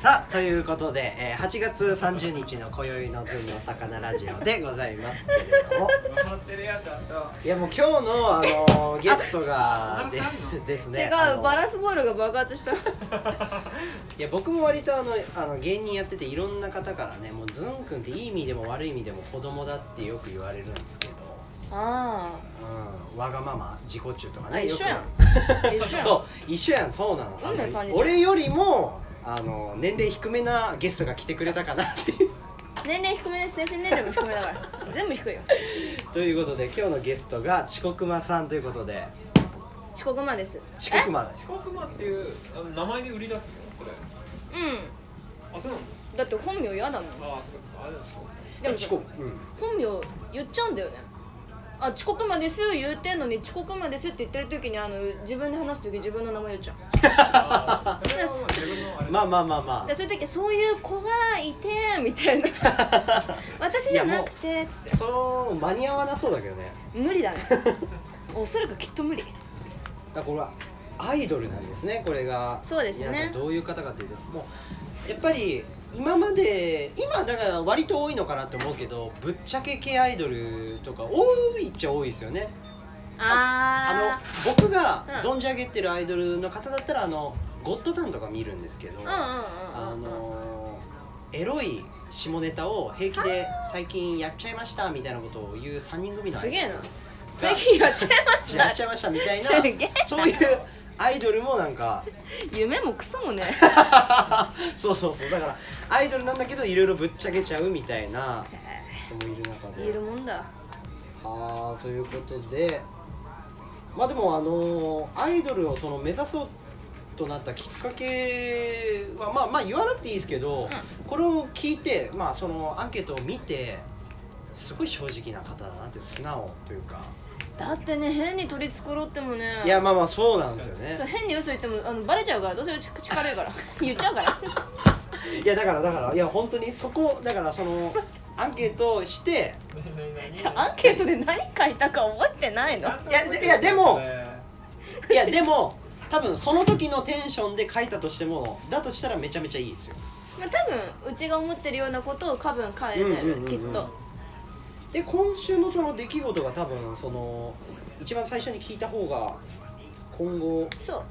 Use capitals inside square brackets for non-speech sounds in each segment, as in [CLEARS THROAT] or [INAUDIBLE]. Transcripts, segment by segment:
さあということで、えー、8月30日の今宵のズンの魚ラジオでございますけれども。笑ってるやつあったいやもう今日のあのゲストが [LAUGHS] でです違ねあのうバランスボールが爆発した。いや僕も割とあのあの芸人やってていろんな方からねもうズン君っていい意味でも悪い意味でも子供だってよく言われるんですけど、あうん、わがまま自己中とかねあ一緒やん。一緒やん。くそう一緒やんそうなの。俺よりもあの年齢低めなゲストが来てくれたかなっていう。年齢低めです精神年齢も低めだから。全部低いよ。ということで今日のゲストが遅刻魔さんということで。遅刻まです。遅刻魔遅刻魔っていうあの名前で売り出すの？それ。うん。あそうなのだ。って本名嫌だもん。ああそうかそうか。あれだでも遅刻うん。本名言っちゃうんだよねあ遅刻まです言うてんのに遅刻まですって言ってる時にあの自分で話す時自分の名前言っちゃう [LAUGHS] まあまあまあまでそういう時そういう子がいてみたいな。[LAUGHS] 私じゃなくてつって。あそう間に合わなそうだけどね。無理だね。[LAUGHS] おそらくきっと無理。だからこれはアイドルなんですねこれが。そうですね。どういう方かというともうやっぱり今まで今だから割と多いのかなって思うけどぶっちゃけ系アイドルとか多いっちゃ多いですよね。ああの僕がうん。存じ上げてるアイドルの方だったらあのゴッドタンとか見るんですけど、あのエロい下ネタを平気で最近やっちゃいましたみたいなことを言う3人組のアイドル。すげえな。最近やっちゃいましやったちゃいましたみたいな。そういうアイドルもなんか夢もクソもね。[LAUGHS] そうそうそう。だからアイドルなんだけどいろいろぶっちゃけちゃうみたいな人もいる中で。いるもんだ。あーということで。まあでもあのーアイドルをその目指そうとなったきっかけはまあまあ言わなくていいですけど、これを聞いてまあそのアンケートを見てすごい正直な方だなって素直というかだってね変に取り繕ってもね。いやまあまあそうなんですよね。そう変に嘘言ってもあのバレちゃうからどうせうち口軽いから。[LAUGHS] 言っちゃうから。[LAUGHS] いやだからだからいや本当にそこだからその [LAUGHS] アンケートをしてじゃあアンケートで何書いたか覚えてないの？いやでいやでもいやでも多分その時のテンションで書いたとしてもだとしたらめちゃめちゃいいですよ。まあ多分うちが思ってるようなことを多分書いてうんうんうんうんるきっとで今週のその出来事が多分その一番最初に聞いた方が今後そう。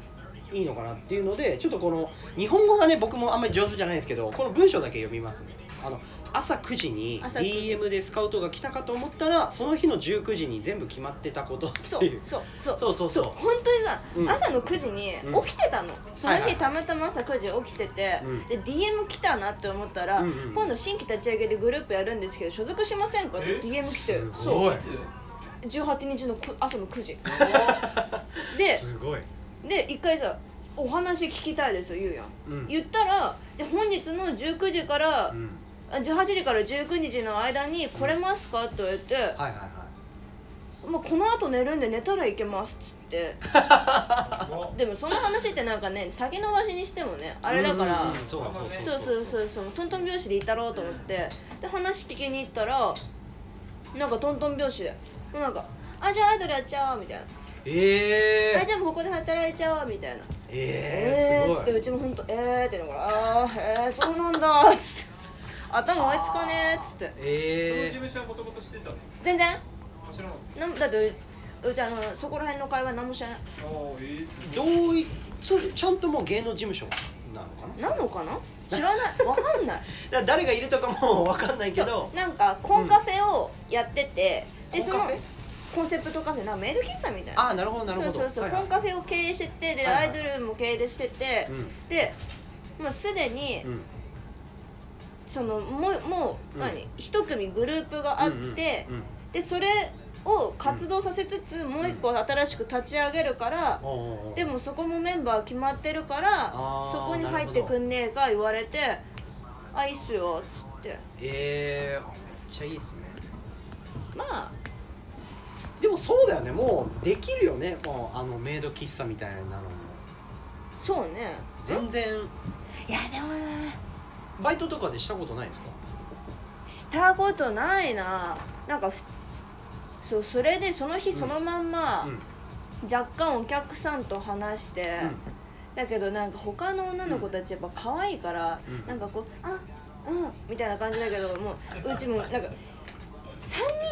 いいのかなっていうのでちょっとこの日本語がね僕もあんまり上手じゃないんですけどこの文章だけ読みますね。あの朝9時に朝9時。DM でスカウトが来たかと思ったらその日の19時に全部決まってたことってそういうそう。そうそうそう。そう本当にさ、うん。朝の9時にうん。起きてたの、そのはい。はい日たまたま朝9時起きてて、うん。で DM 来たなって思ったら、うんうん今度新規立ち上げでグループやるんですけど所属しませんかってえ？DM 来てすそうごい。18日のく朝の9時。[LAUGHS] ですごい、で一回さ「お話聞きたいですよ」言うやん。うん。言ったらじゃあ本日の19時から、うん、あ18時から19時の間に来れますか？と言って、はいはいはい。まあ、この後寝るんで寝たらいけますっつって。[LAUGHS] でもその話ってなんかね先延ばしにしてもねあれだから、うんうんうんそうそうそうそうトントン拍子でいたろうと思って。で話聞きに行ったらなんかトントン拍子で。なんか「あじゃあアイドルやっちゃおう」みたいな。え「あー、じゃあもうここで働いちゃおう」みたいな「えー、えー」っつってうちもほんと「えー」って言うのから「あーえー、そうなんだ」っつって「頭追いつかねー」っつって。その事え務所はもともと知ってたの？全然？知らなんだってううちあのそこら辺の会話何も知らない。たああいいっすー、どういそれちゃんともう芸能事務所なのかな？なのかな？知らない。わかんない。[LAUGHS] だ誰がいるとかもわかんないけそどうなんかコンカフェをやってて、でそのコンセプトカフェ？なメイド喫茶みたいな。ああなるほどなるほど。そうそうそう、はいはい。コンカフェを経営しててで、はいはい。アイドルも経営してて、うん。でもうすでに、うんそのもうもう、うん。何？一組グループがあって、うんうんうんでそれを活動させつつ、もう一個新しく立ち上げるから、おうおうおう。でもそこもメンバー決まってるからそこに入ってくんねえか言われて「あいいっすよ」っつって。えー、めっちゃいいですね。まあ。でもそうだよね。もうできるよね。もうあのメイド喫茶みたいなのも。そうね。全然。いやでもねバイトとかでしたことないですか？したことないな。なんかふそうそれでその日そのまんま、うん。若干お客さんと話して、だけどなんか他の女の子たちやっぱ可愛いから、うん。なんかこう「あうん」みたいな感じだけどもううちもなんか3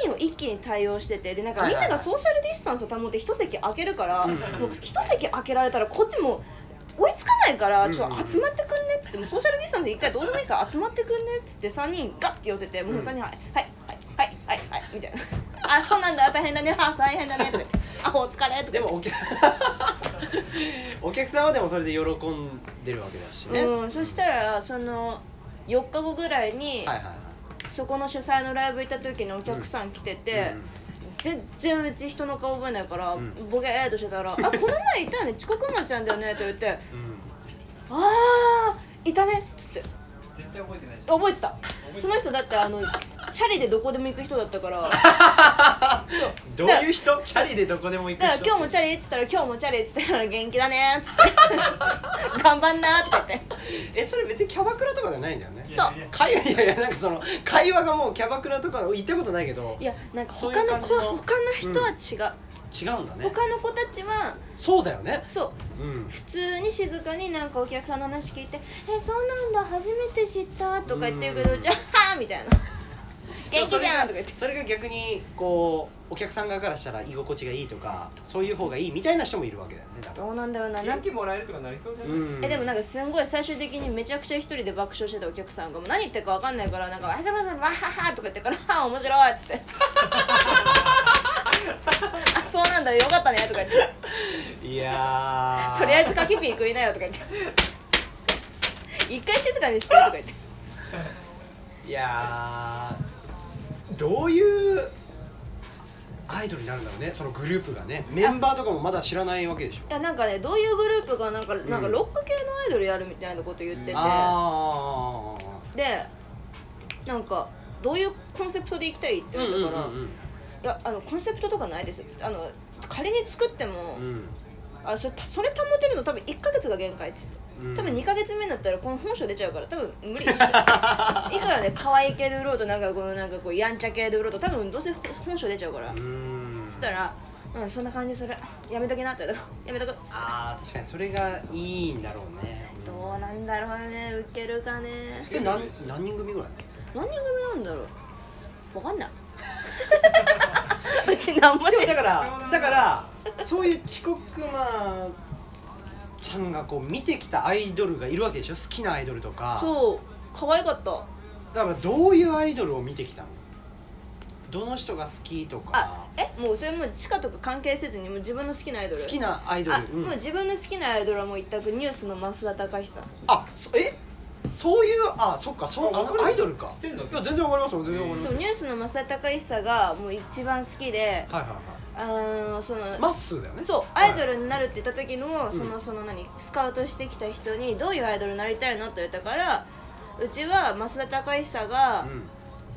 人を一気に対応しててでなんかみんながソーシャルディスタンスを保って一席空けるから、うん。もう一席空けられたらこっちも追いつかないから、うんちょっと集まってくんねっつってもうソーシャルディスタンス一回どうでもいいから集まってくんねっつって3人ガッて寄せてもう3人はいはいはいはいはいみたいな「あそうなんだ大変だねあ大変だね」とか言って「あお疲れ」とかでもお客 [LAUGHS] お客さんはでもそれで喜んでるわけだしね、うん、そしたらその4日後ぐらいに、はいはいはい。そこの主催のライブ行った時にお客さん来てて、全然うち人の顔覚えないから、ん。ボケーっとしてたら「[LAUGHS] あこの前いたよね遅刻魔ちゃんだよね」と言って。うん「あーいたね」っつって。絶対覚えてない覚えてた。その人だってあのチャリでどこでも行く人だったから。[LAUGHS] そう。どういう人？チャリでどこでも行くだから人今日もチャリっつったら今日もチャリっつったら元気だね。っつって。[LAUGHS] 頑張んなとか言って。えそれ別にキャバクラとかじゃないんだよね。そう。いやいや会話いやいやなんかその会話がもうキャバクラとか行ったことないけど。いやなんかそうい他のう感じの。子は他の人は違う、違うんだね。他の子たちはそうだよね。そう。うん。普通に静かになんかお客さんの話聞いて「えそうなんだ初めて知った」とか言ってるけど「うん。じゃあ」みたいな「[LAUGHS] 元気じゃん」とか言って。それが逆にこうお客さん側からしたら居心地がいいとかそういう方がいいみたいな人もいるわけだよねだからどうなんだろうな。元気もらえるとかなりそうじゃない、うん。えでもなんかすんごい最終的にめちゃくちゃ一人で爆笑してたお客さんがもう何言ってるか分かんないからなんか「わざわざわはは」とか言ってから「はあ面白い」っつって「[LAUGHS] [LAUGHS] あそうなんだ。よかったね」とか言って。いや「とりあえずかきピー食いなよ」とか言って「一回静かにして」とか言って。いやーどういうアイドルになるんだろうねそのグループがね。メンバーとかもまだ知らないわけでしょ。いやなんかねどういうグループがなんかなんかうんロック系のアイドルやるみたいなこと言ってて、あでなんかどういうコンセプトでいきたいってあ言ったから「うんうんうんいやあのコンセプトとかないです」っつってあの仮に作っても、うん。あそれそれ保てるの多分1か月が限界っつって。うん。多分2か月目になったらこの本性出ちゃうから多分無理です。[LAUGHS] いくらね可愛い系で売ろうとなんかこのなんかこうやんちゃ系で売ろうと多分どうせ本性出ちゃうから、うーん。そしたら「うんそんな感じする。やめときな」って。言われたやめとく」っつって。あー確かにそれがいいんだろうね。どうなんだろうね。ウケるかね。それ何何人組ぐらい？何人組なんだろう。わかんない [LAUGHS] うちなん。もでもしだからだからそういう遅刻まちゃんがこう見てきたアイドルがいるわけでしょ。好きなアイドルとか。そう可愛かった。だからどういうアイドルを見てきたの？どの人が好きとか。あえもうそれもう地下とか関係せずにもう自分の好きなアイドル。好きなアイドル。あ、うん。もう自分の好きなアイドルはもう一択ニュースの増田隆久あそえ？そういうあそっかそうあアイドルか。知ってんだ。いや全然わかりますよ全然わかります。そうニュースの増田隆久がもう一番好きではいはいはい。あのその、マッスーだよね。そうはい。アイドルになるって言った時の、そのその何スカウトしてきた人にどういうアイドルになりたいのって言ったからうちは増田隆久がうん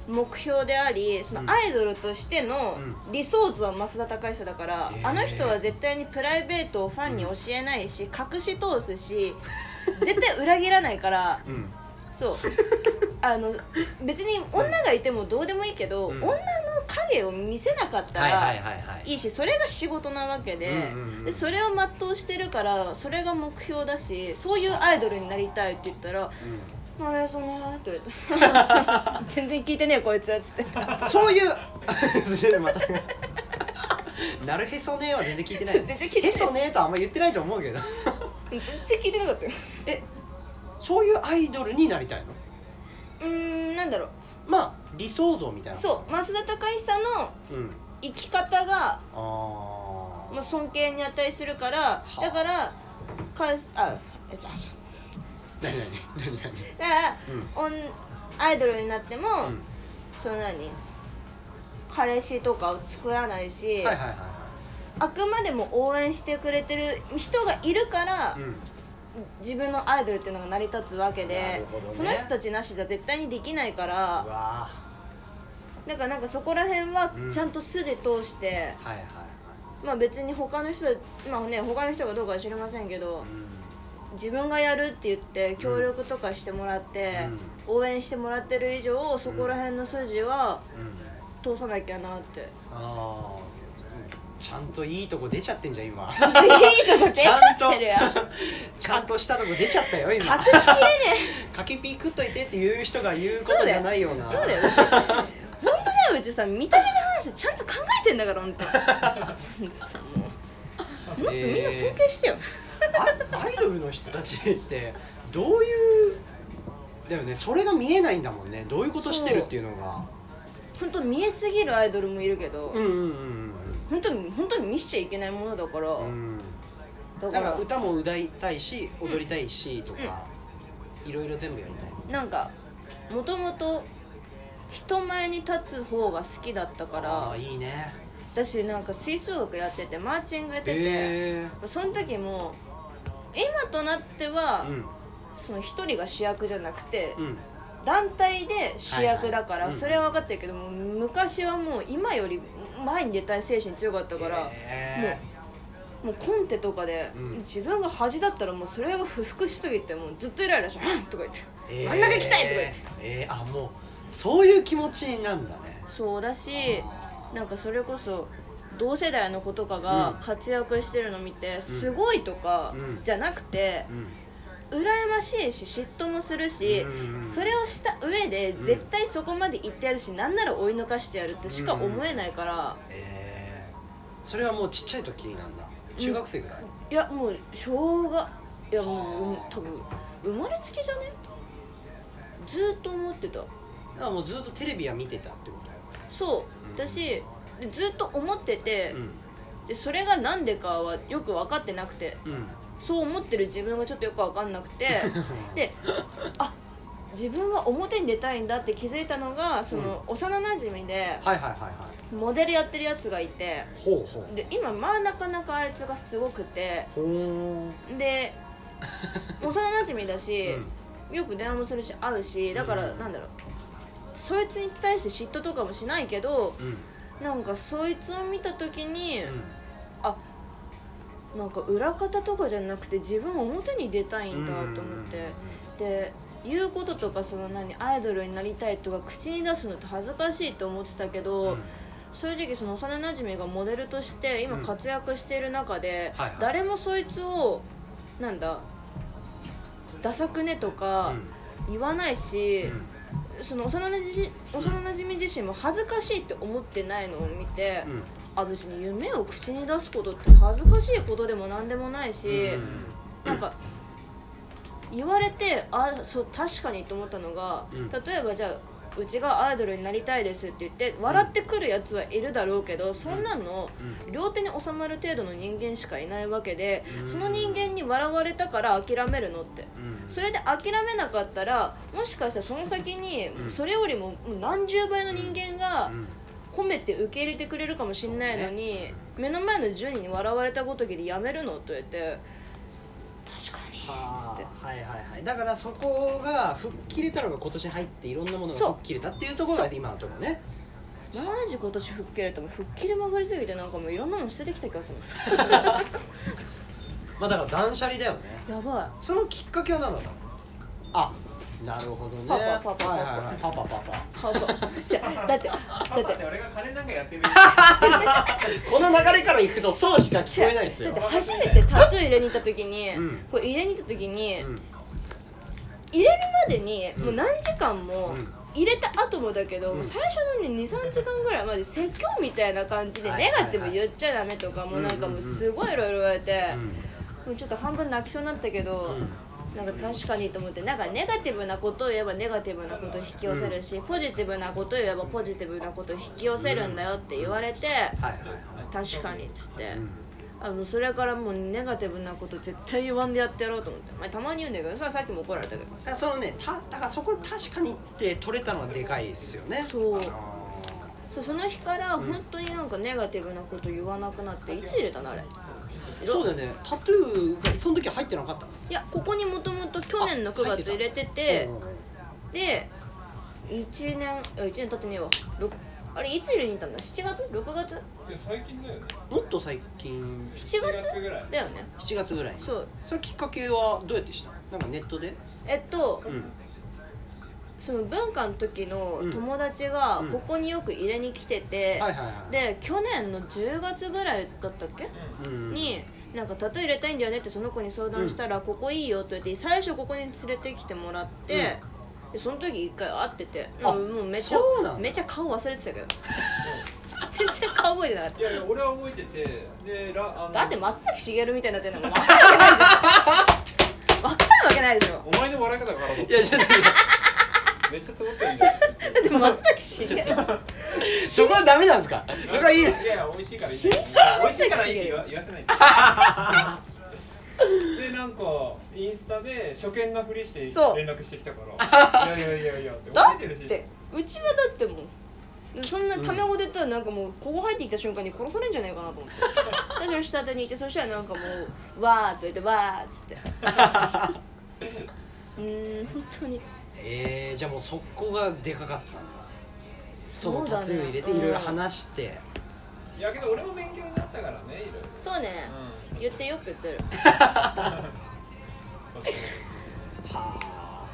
目標でありそのアイドルとしてのう理想図は増田隆久だから、えー。あの人は絶対にプライベートをファンに教えないし、隠し通すし絶対裏切らないから。[LAUGHS] うん。そう。あの別に女がいてもどうでもいいけど、うん。女の影を見せなかったら、はいはいしそれが仕事なわけで,、うんうんうんでそれを全うしてるからそれが目標だしそういうアイドルになりたいって言ったらう「あれそうね」って言われて「[LAUGHS] 全然聞いてねえこいつ」っつって。んそういう。またなるへそねーは全然聞いてない。全然聞いてない。へそねーとはあんま言ってないと思うけど。全然聞いてなかったよ。[LAUGHS] えそういうアイドルになりたいの？うーんなんだろう。まあ理想像みたいな。そう増田隆久のうん。生き方がああもう尊敬に値するからはあ。だからかえすあえじゃあじゃ何何何何？あだから、おんアイドルになっても、うん。その何？彼氏とかを作らないし、はいはいはいはあくまでも応援してくれてる人がいるから、いうん。自分のアイドルっていうのが成り立つわけなでるほどね。その人たちなしじゃ絶対にできないかうらわだからなんかそこら辺はうん。ちゃんと筋通して、ーはいはいはい。まあ別に他の人まあね他の人がどうかは知りませんけど自分がやるって言って協力とかしてもらって、応援してもらってる以上そこら辺の筋はうん。うん通さなきゃなって。ああちゃんといいとこ出ちゃってんじゃん今。いいとこ出ちゃってるやん。ちゃんと [LAUGHS] したとこ出ちゃったよ今。隠しきれね。[LAUGHS] かけピー食っといてっていう人が言うえことじゃないような。そうだようち本当だようちさ見た目に関してちゃんと考えてんだから本当。もっとみんな尊敬してよ、あアイドルの人たちってどういうだよね。それが見えないんだもんね。どういうことしてるっていうのが。本当見えすぎるアイドルもいるけど、うんうんうん本当に本当に見しちゃいけないものだから、うん。うんだからら歌も歌いたいし踊りたいしとか、いろいろ全部やりたい。なんかもともと人前に立つ方が好きだったかあら。あいいね。私なんか吹奏楽やっててマーチングやってて、へえその時も今となっては、うん。その一人が主役じゃなくて、うん。団体で主役だから、それは分かってるけども昔はもう今より前に出たい精神強かったから、へもうコンテとかで、うん。自分が恥だったらもうそれが不服しすぎてもうずっとイライラして「はん!」とか言ってえ真ん中行きたい！とか言って。えー、あもうそういう気持ちになんだね。そうだしなんかそれこそ同世代の子とかが活躍してるの見て、すごいとかうん。じゃなくて、うん。羨ましいし嫉妬もするし、うんそれをした上でん。絶対そこまで行ってやるし、なんなら追い抜かしてやるってしか思えないから、えー、それはもうちっちゃい時なんだ。中学生ぐらい、いやもう小学いやもう、うん、多分生まれつきじゃね？ずーっと思ってた。だからもうずっとテレビは見てたってことだよそう。うん。だしでずっと思ってて、うん。でそれが何でかはよく分かってなくてうん。そう思ってる自分がちょっとよく分かんなくて [LAUGHS] であ自分は表に出たいんだって気づいたのがその、幼なじみでモデルやってるやつがいてで今まあなかなかあいつがすごくてで [LAUGHS] 幼なじみだし、うん。よく電話もするし会うしだから、うん。なんだろうそいつに対して嫉妬とかもしないけどうんなんかそいつを見た時に、うん。あなんか裏方とかじゃなくて自分表に出たいんだと思って、で言うこととかその何アイドルになりたいとか口に出すのって恥ずかしいと思ってたけど、うん。正直その幼なじみがモデルとして今うん。活躍している中で、はいはい。誰もそいつをなんだダサくねとか言わないし、その幼なじ幼なじみ自身も恥ずかしいって思ってないのを見て、うん。うんあ別に夢を口に出すことって恥ずかしいことでも何でもないし、うんなんか言われてあそう確かにと思ったのが、うん。例えばじゃあうちがアイドルになりたいですって言って笑ってくるやつはいるだろうけど、そんなの両手に収まる程度の人間しかいないわけで、うん。その人間に笑われたから諦めるのって。うん。それで諦めなかったらもしかしたらその先にうん。それよりも何十倍の人間がうん。褒めて受け入れてくれるかもしれないのに、目の前の10人に笑われたごときでやめるのと言って確かに。はつって。あはいはいはい。だからそこが吹っ切れたのが今年入っていろんなものが吹っ切れたっていうところが今のところね。マジ今年吹っ切れても吹っ切れ曲がりすぎてなんかもういろんなもの [LAUGHS] 捨ててきた気がする。まあだから断捨離だよね。やばい。そのきっかけは何だったの？あなるほどね。パパパパパはいはいはい。パパパパ。顔がじゃあだってだパパってって俺が金ちゃんがやってる。[LAUGHS] この流れからいくとそうしか聞こえないですよ。だって初めてタトゥー入れに行った時に、うん。これ入れに行った時に、うん。入れるまでにもう何時間も、うん。入れた後もだけど、うん。最初のね23時間ぐらいまで説教みたいな感じでネガティブ言っちゃダメとかもなんかもうすごいいろいろ言われて、もうちょっと半分泣きそうになったけど、なんか確かにと思ってなんかネガティブなことを言えばネガティブなことを引き寄せるし、ポジティブなことを言えばポジティブなことを引き寄せるんだよって言われて、確かにっつって、うん。あのそれからもうネガティブなこと絶対言わんでやってやろうと思って、まあ、たまに言うんだけどそれはさっきも怒られたけど。そのねただからそこ確かにって取れたのはでかいですよね。そう。あそうその日からん本当になんかネガティブなこと言わなくなっていつ入れたのあれ？そうだよね。タトゥーがその時入ってなかったの？いやここにもともと去年の9あ入ってた月入れててうで1年あ1年経ってねえわ。ろあれいつ入れに行ったんだ？7月？6月？いや最近だよね。もっと最近。7月？7月ぐらい。だよね。7月ぐらい。にそう。それきっかけはどうやってした？のなんかネットで？えっとうんその文化の時のうん。友達がうん。ここによく入れに来てて、で去年の10月ぐらいだったっけ、うん。になんかタトゥー入れたいんだよねってその子に相談したら、ここいいよって言って最初ここに連れてきてもらって、でその時一回会っててあもうめっちゃめっちゃ顔忘れてたけど。[LAUGHS] 全然顔覚えてなかっいやいや俺は覚えててでだって松崎しげるみたいになってんのも分かるわけないじゃん。[LAUGHS] 分かるわけないでしょ。お前の笑い方が腹立いやちょっとつめっちゃつぼってるんだよだって松崎しげる。[LAUGHS] そこはダメなんですか？そこはいい。いやいや美味しいからいい。美味しいからいいって言わ言わせない。[LAUGHS] ででなんかインスタで初見なふりして連そう絡してきたから。いやいやいやいやって。だ教えてるしってうちはだってもうそんなタメ語で言ったらなんかもうここ入ってきた瞬間に殺されるんじゃないかなと思って。最初下手にいてそしたらなんかもうわーって言ってわーっつって。[LAUGHS] うーん本当にえー、じゃあもうそこがでかかったんだ。そのタトゥー入れていろいろ話して、いやけど俺も勉強になったからねいろいろ。そうね。うん。言ってよく言ってる。[LAUGHS] はあ。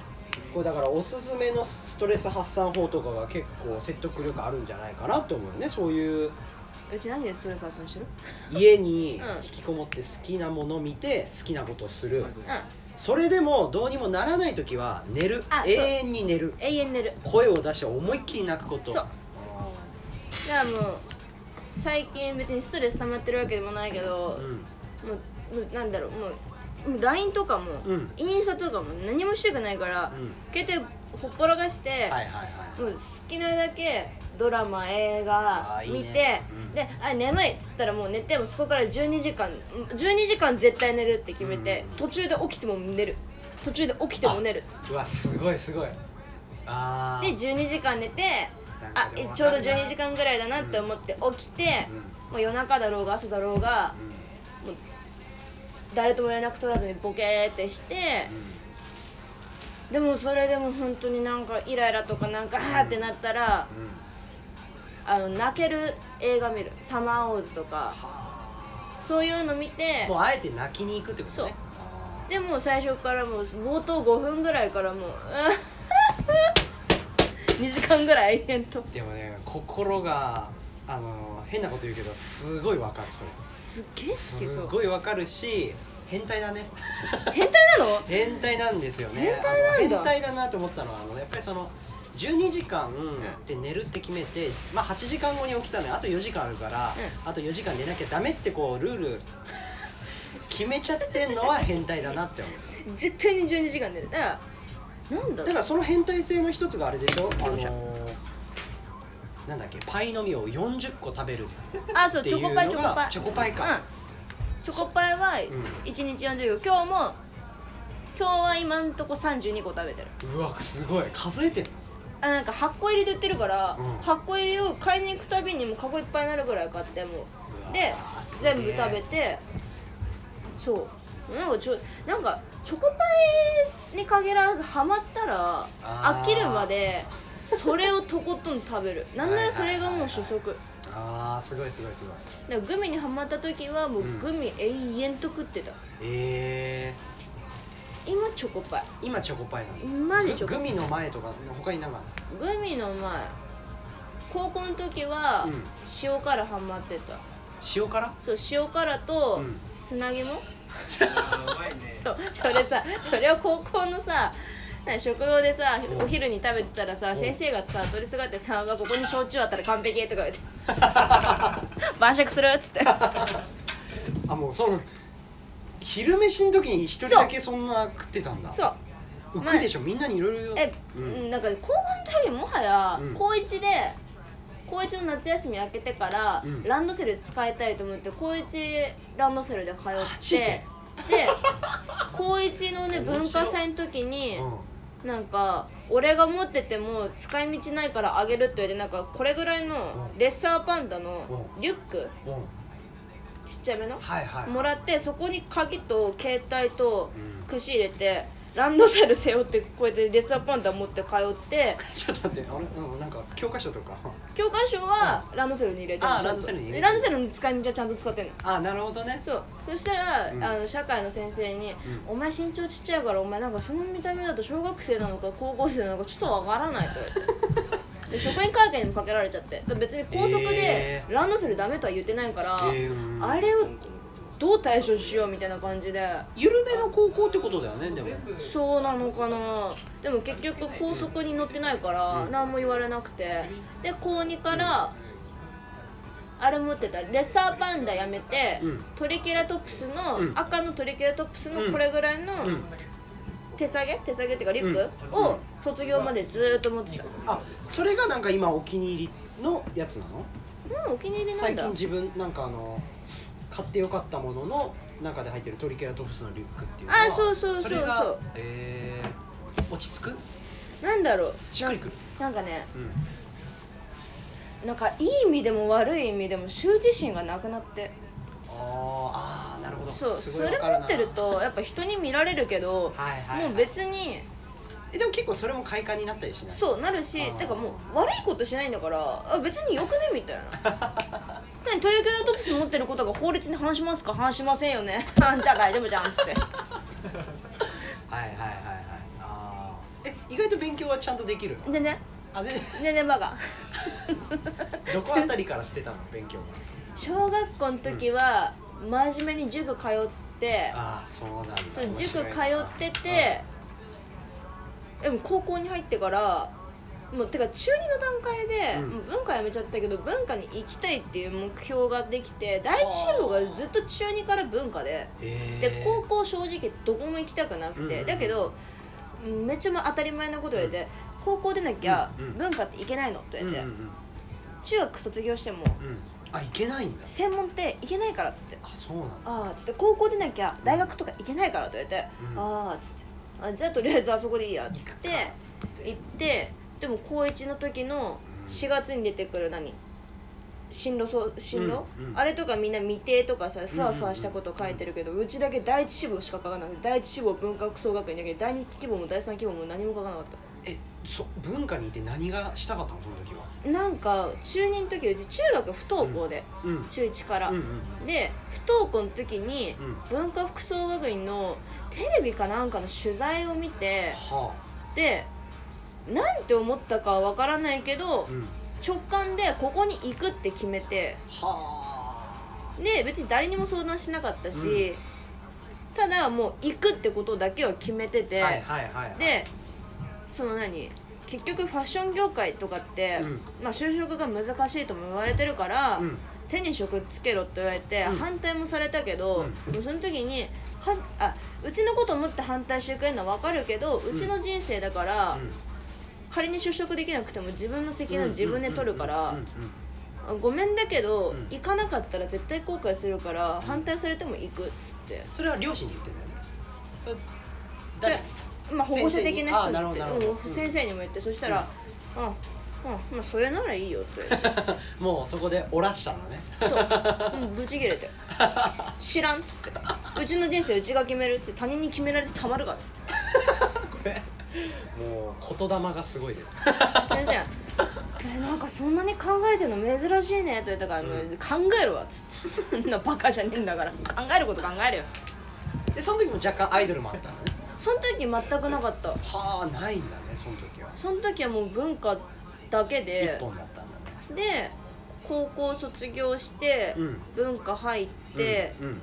これだからおすすめのストレス発散法とかが結構説得力あるんじゃないかなと思うよね。そういう。うち何でストレス発散してる？家にうん引きこもって好きなもの見て好きなことをする、うんそれでもどうにもならない時は寝る。永遠に寝る。永遠寝る。声を出して思いっきり泣くこと。そう。だからもう最近別にストレス溜まってるわけでもないけど、うん。もうもうなんだろうもうもう LINE とかも、うん。インスタとかも何もしたくないから、うん。携帯ほっぽらかして、はいはいはいもう好きなだけドラマ映画見てうん。であ眠いっつったらもう寝てもそこから12時間12時間絶対寝るって決めて、途中で起きても寝る。途中で起きても寝る。うわすごいすごい。あでー12時間寝てあえちょうどわかるな。12時間ぐらいだなって思って起きて、うん。もう夜中だろうが朝だろうがうん。もう誰とも連絡取らずにボケーってして、でもそれでも本当になんかイライラとかなんかあーってなったら、あの泣ける映画見る。サマーウォーズとか。そういうの見てもうあえて泣きに行くってことね。でも最初からもう冒頭5分ぐらいからもう「うん2時間ぐらい延々と。でもね心があの変なこと言うけどすごいわかるそれ。すっげえ好きそう。すごいわかるし変態だね。変態なの？[LAUGHS] 変態なんですよね。変態なんだ。変態だなと思ったのはあのやっぱりその12時間で寝るって決めて、まあ、8時間後に起きたのよ。あと4時間あるから、あと4時間寝なきゃダメってこうルール [LAUGHS] 決めちゃってんのは変態だなって思う。絶対に12時間寝る。だからなんだだからその変態性の一つがあれでしょ？あのーなんだっけ？パイの実を40個食べるあそうっていうのチョコパイチョコパがイ。チョコパイか、うんチョコパイはん。1日40個今日も今日は今んとこ32個食べてる。うわすごい。数えてんの？あなんか8個入りで売ってるから、うん。8個入りを買いに行くたびにもうカゴいっぱいになるぐらい買ってもう。わうですげえ全部食べてそう。なんかちょなんかチョコパイに限らずハマったらあー。飽きるまでそれをとことん食べる。なんならそれがもう主食あーすごいすごいすごい。だからグミにハマった時はもううん。グミ永遠と食ってた。え今チョコパイ。ー、今チョコパイなのマジチョコググミの前とか他になんかグミの前。高校の時はうん。塩辛ハマってた。塩辛？そう塩辛とうん。砂肝、うまいね。[LAUGHS] そうそれさそれを高校のさ食堂でさうん。お昼に食べてたらさん。先生がさ取りすがってさ [LAUGHS]「ここに焼酎あったら完璧」とか言って。[LAUGHS] 晩酌するっつって。[LAUGHS] あもうその昼飯の時に一人だけそんな食ってたんだ。そう。浮くでしょ？みんなにいろいろ。え、うん。なんか高校の時もはやうん。高1で高1の夏休み明けてから、うん。ランドセル使いたいと思って高1ランドセルで通マってジで？で高1のね文化祭の時にうんなんか俺が持ってても使い道ないからあげるって言ってなんかこれぐらいのうん。レッサーパンダのうリュックうん。ちっちゃめの？はいはい。もらってそこに鍵と携帯とうん。串入れてランドセル背負ってこうやってレッサーパンダ持って通って。[LAUGHS] ちょっと待ってあれうんなんか教科書とか。教科書はランドセルに入れてる。あランドセルに入れてランドセルの使い道はちゃんと使ってんの。あなるほどね。そう。そしたら、うん。あの社会の先生に、お前身長ちっちゃいからお前なんかその見た目だと小学生なのか高校生なのかちょっとわからないと言われて。[LAUGHS] で職員会見にもかけられちゃって。だから別に高速でえランドセルダメとは言ってないから、えーうん。あれをどう対処しようみたいな感じで。緩めの高校ってことだよねでも。そうなのかな。でも結局高速に乗ってないからうん。何も言われなくて。で高2からあれ持ってたレッサーパンダやめて、うん。トリケラトプスの、うん。赤のトリケラトプスのうん。これぐらいのうん。手提げ？手提げっていうかリュック、うん。を卒業までずーっと持ってた。あそれがなんか今お気に入りのやつなの？うんお気に入りなんだ。最近自分なんかあの買ってよかったものの中で入ってるトリケラトプスのリュックっていうのはあそうそうそうそう。れがえー、落ち着く？なんだろう。しっくりくる？なんかねうん。なんかいい意味でも悪い意味でも羞恥心がなくなって。あーあーなるほど。そうすそれ持ってるとやっぱ人に見られるけど、はいはいはい。もう別にえでも結構それも快感になったりしない？そうなるしてかもう悪いことしないんだからあ別によくね？みたいな [LAUGHS] 何トリケラトプス持ってることが法律に反しますか？反しませんよね。あ [LAUGHS] じゃあ大丈夫じゃんっつって。はいはいはいはい。あー。え意外と勉強はちゃんとできるでね。あででねバカ。[LAUGHS] どこあたりから捨てたの？勉強小学校の時は真面目に塾通ってああそうなんだ。そう塾通っててでも高校に入ってからもうてか中2の段階で、うん。もう文化やめちゃったけど文化に行きたいっていう目標ができて第一志望がずっと中2から文化でで高校正直どこも行きたくなくて、うんだけどうんめっちゃまあ当たり前なこと言われて、高校出なきゃうんうん。文化っていけないの？って言われて、中学卒業してもうん。あいけないんだ。専門っていけないからっつって。あそうなんだ。ああっつって高校出なきゃ大学とか行けないからと言われて、うん。ああっつって。あじゃあとりあえずあそこでいいやっつってつって。行ってでも高1の時の4月に出てくる何？進路そう進路、うんうん。あれとかみんな未定とかさふわふわしたこと書いてるけど、うちだけ第一志望しか書かなくて第一志望文化服装学院だけど第二希望も第三希望も何も書かなかっえそ文化にいて何がしたかったの？その時は。たなんか中2の時うち中学不登校で、うん中1から、うんうんで不登校の時に、うん。文化服装学院のテレビかなんかの取材を見てはでなんて思ったかは分からないけどあうん。直感でここに行くって決めて。はで別に誰にも相談しなかったし、うん。ただもう行くってことだけは決めてて、あはいはいはいはい。でその何結局ファッション業界とかって、うん。まあ、就職が難しいとも言われてるから、うん。手に職つけろって言われて、うん。反対もされたけど、その時にかあうちのこと思って反対してくれるのは分かるけどうちの人生だから、うん仮に就職できなくても自分の責任は自分で取るからごめんだけど、うん。行かなかったら絶対後悔するから、反対されても行くっつって。それは両親に言ってんだよね。それじ誰？ゃまあ保護者的な人に先生にあなるほどなるほど。うん先生にも言ってそしたら「うん、うんまあそれならいいよ」って。[LAUGHS] もうそこで折らしたのね。そう、[LAUGHS] うん、ブチ切れて「知らん」っつって「うちの人生うちが決める」っつって。他人に決められてたまるかっつって。[LAUGHS] これもう言霊がすごいです。先 [LAUGHS] 生えなんかそんなに考えてるの珍しいねって言ったから、もう考えるわっつって。そんなバカじゃねえんだから。考えること考えるよ。でその時も若干アイドルもあったんだね。その時全くなかった。はあないんだねその時は。その時はもう文化だけ一で本だったんだね。で高校卒業して、うん。文化入って、うんうん。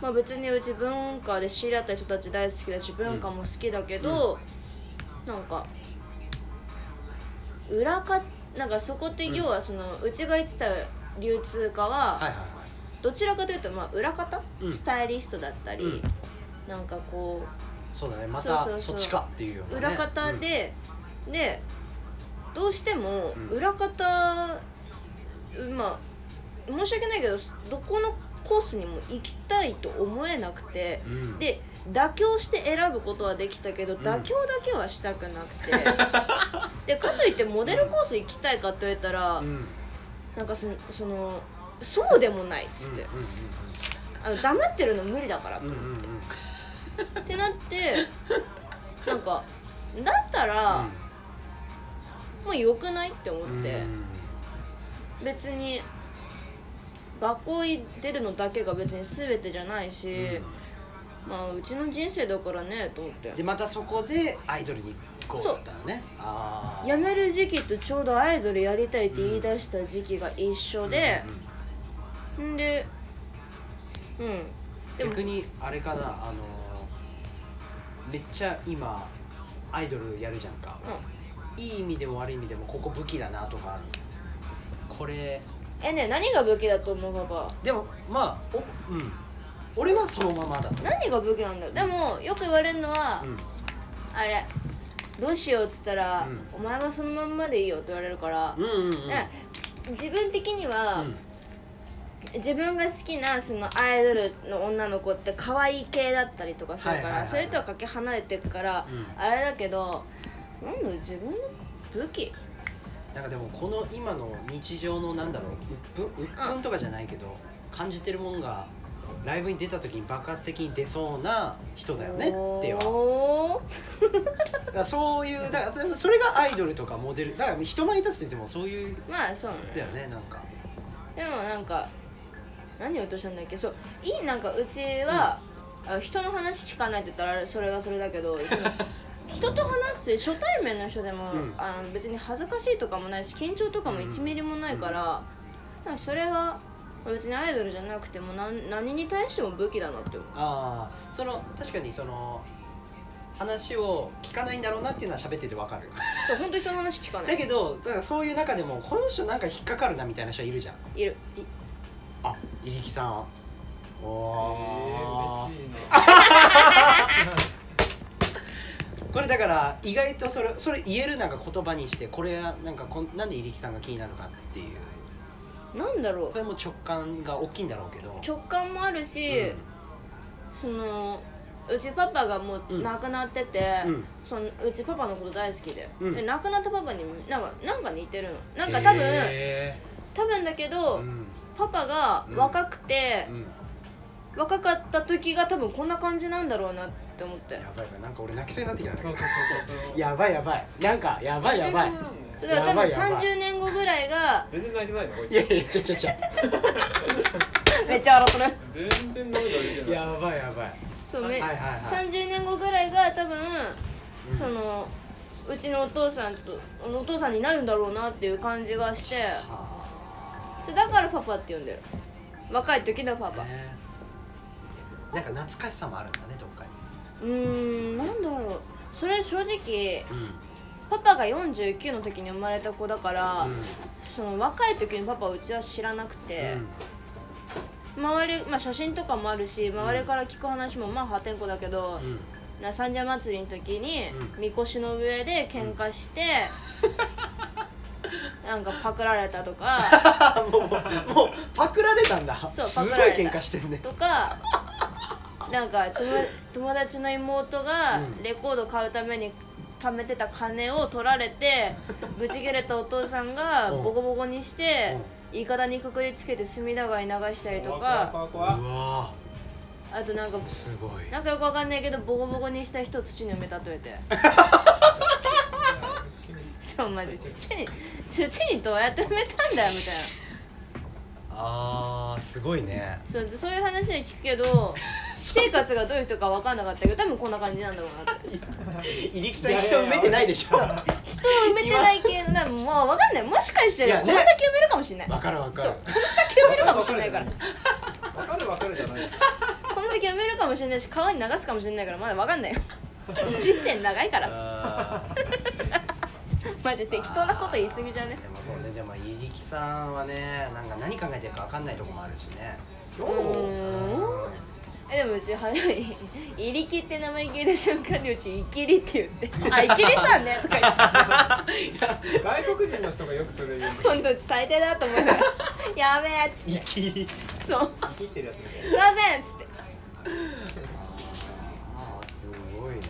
まあ別にうち文化で知り合った人たち大好きだし文化も好きだけど、なんか裏かなんかそこって要はその、うちが言ってた流通化は、はいはいはい。どちらかというとまあ裏方、うん。スタイリストだったり、うん。なんかこそうだね。またそうそうそう。そっちかっていうようなね。う裏方で、でどうしてもうん。裏方、うまあ申し訳ないけどどこのコースにも行きたいと思えなくて、うんうん。で妥協して選ぶことはできたけど、ん。妥協だけはしたくなくて。[LAUGHS] でかといってモデルコース行きたいかと言ったら、うん。うんなんかそのそのそうでもないっつって、うんあの黙ってるの無理だからとうん思って、うんうんうん。ってなって [LAUGHS] なんかだったら、もう良くないって思うんって、別に学校に出るのだけが別に全てじゃないし、まあうちの人生だからねと思って。でまたそこでアイドルに行こうだったのね。ああ辞める時期とちょうどアイドルやりたいって言い出した時期が一緒で、んでうん。でも逆にあれかなあのめっちゃ今アイドルやるじゃんか、いい意味でも悪い意味でもここ武器だなとかある。これ。えね何が武器だと思うパパ？でもまあおうん俺はそのままだと何が武器なんだ？よでもよく言われるのは、うん。あれどうしようっつったら、うん。お前はそのまんまでいいよって言われるから、うんうんうん。ね自分的には、うん。自分が好きなそのアイドルの女の子って可愛い系だったりとかするから、はいはいはいそれとはかけ離れてるから、うん。あれだけどなんだ自分の武器。なんかでもこの今の日常のなんだろううっぷんうっぷんとかじゃないけど感じてるもんがライブに出た時に爆発的に出そうな人だよねっては。だそういうだからそれがアイドルとかモデルだから人前に立つって言ってもそういうまあそうね。だよねなんか。でもなんか何を落としたんだっけ？そういいなんかうちは、あ人の話聞かないって言ったらそれがそれだけど [LAUGHS] 人と話す初対面の人でも、うん。あの別に恥ずかしいとかもないし緊張とかも1ミリもないから、なんかそれは別にアイドルじゃなくても何何に対しても武器だなって思う。ああその確かにその話を聞かないんだろうなっていうのは喋っててわかる。そう本当に人の話聞かない。だけどだからそういう中でもこの人なんか引っかかるなみたいな人いるじゃん。いる。あ入木さん。おー。えー、嬉しいな。[LAUGHS] [LAUGHS] これだから意外とそれそれ言えるなんか言葉にしてこれはなんかこんなんで入木さんが気になるかっていうなんだろう。それも直感が大きいんだろうけど。直感もあるし、そのうちパパがもう亡くなってて、うん。そのうちパパのこと大好きで,、うん。で亡くなったパパになんかなんか似てるの。なんか多分、へ多分だけーど、うん。パパが若くてう、ん。若かった時が多分こんな感じなんだろうなって思って。やばいやばいなんか俺泣きそうになってきたそうそうそうそう。[LAUGHS] やばいやばい。なんかやばいやばいそれは多分やばいやばい。30年後ぐらいが全然泣いてないのこいつ。いやいやちゃちゃちゃ [LAUGHS] めっちゃ笑ってる。全然涙出てないやばいやばい。そうめ、はいはいはい。30年後ぐらいが多分、うん。そのうちのお父さんとお父さんになるんだろうなっていう感じがして。そうだからパパって呼んでる。若い時のパパ。ね。なんか懐かしさもあるんだねどっかに。うーんなんだろう。それ正直うんパパが49の時に生まれた子だから、うん。その若い時のパパをうちは知らなくて、周り、まあ、写真とかもあるし周りから聞く話もまあ破天荒だけど、うん。うんな三社祭りの時にうん。みこしの上で喧嘩して、なんかパクられたとか。[LAUGHS] もうもうパクられたんだ。そうパクられた。喧嘩してるね。とかなんか友友達の妹がうん。レコード買うために貯めてた金を取られて [LAUGHS] ブチ切れたお父さんがうん。ボコボコにしていかだにくくりつけて隅田川に流したりとか。あとなんかーすごい。なんかよくわかんないけどボコボコにした人を土に埋めたとえて。[LAUGHS] そうマジ。土に土にどうやって埋めたんだよみたいなあーすごいね。そうそういう話は聞くけど [LAUGHS] 私生活がどういう人か分かんなかったけど多分こんな感じなんだろうなって。[LAUGHS] 入木さん人埋めてないでしょ。人を埋めてない系のなもう分かんない。もしかしていやね。この先埋めるかもしれない。わかるわかる。そうこの先埋めるかもしれないから。わかるわかるじゃないこの先埋めるかもしれないし川に流すかもしれないからまだ分かんないよ。[LAUGHS] 人生長いから。あマジ適当なこと言い過ぎじゃね？ーでもそうね。でも入木さんはねなんか何考えてるかわかんないとこもあるしね。そう。ーん。えでもうちは「い。[LAUGHS] りき」って名前聞いた瞬間にうち「いきり」って言って「[LAUGHS] あいきりさんね」とか言って。外国人の人がよくそれ言う本当うち最低だと思いながら「[LAUGHS] やべえ」っつって。いきり「そう。生きてるやつみたいすいません」っつって。あーすごいね。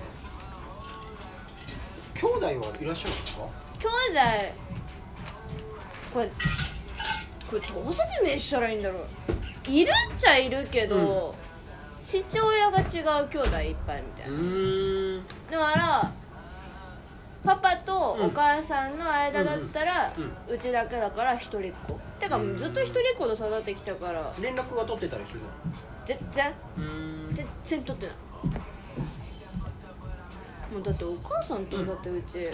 兄弟はいらっしゃるんですか？兄弟これこれどう説明したらいいんだろう。いるっちゃいるけど、父親が違う兄弟いっぱいみたいうな、だからパパとお母さんの間だったら、うんうちだけだから一人っ子てかうんずっと一人っ子で育ってきたから。連絡は取ってたりするの？全然。全然取ってない。もうだってお母さんとだってうち、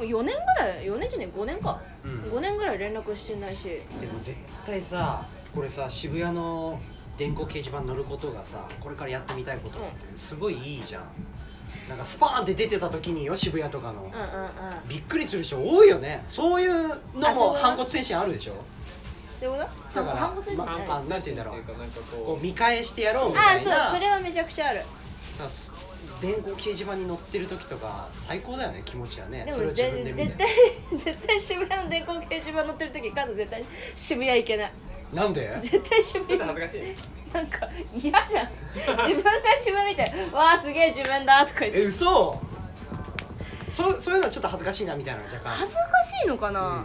もう4年ぐらい4年じゃねえ5年か、うん。5年ぐらい連絡してないし。でも絶対さこれさ渋谷の電光掲示板乗ることがさこれからやってみたいことってすごいいいじゃん。なんかスパーンって出てた時によ渋谷とかの。うんうんうん。びっくりする人多いよね。そういうのあそうも反骨精神あるでしょ？ってこと？だから反骨精神？まないあなんて言うんだろう。ここう見返してやろうみあたいな。そうそれはめちゃくちゃある。さ電光掲示板に乗ってる時とか最高だよね気持ちはね。でそれを自分で見て。絶対絶対渋谷の電光掲示板乗ってる時カズ絶対渋谷行けない。なんで？絶対渋うちょっ谷と恥ずかしい。なんか嫌じゃん。自分が自分見て「わあすげえ自分だ」とか言って。え嘘。そうそういうのはちょっと恥ずかしいなみたいな若干。恥ずかしいのかな、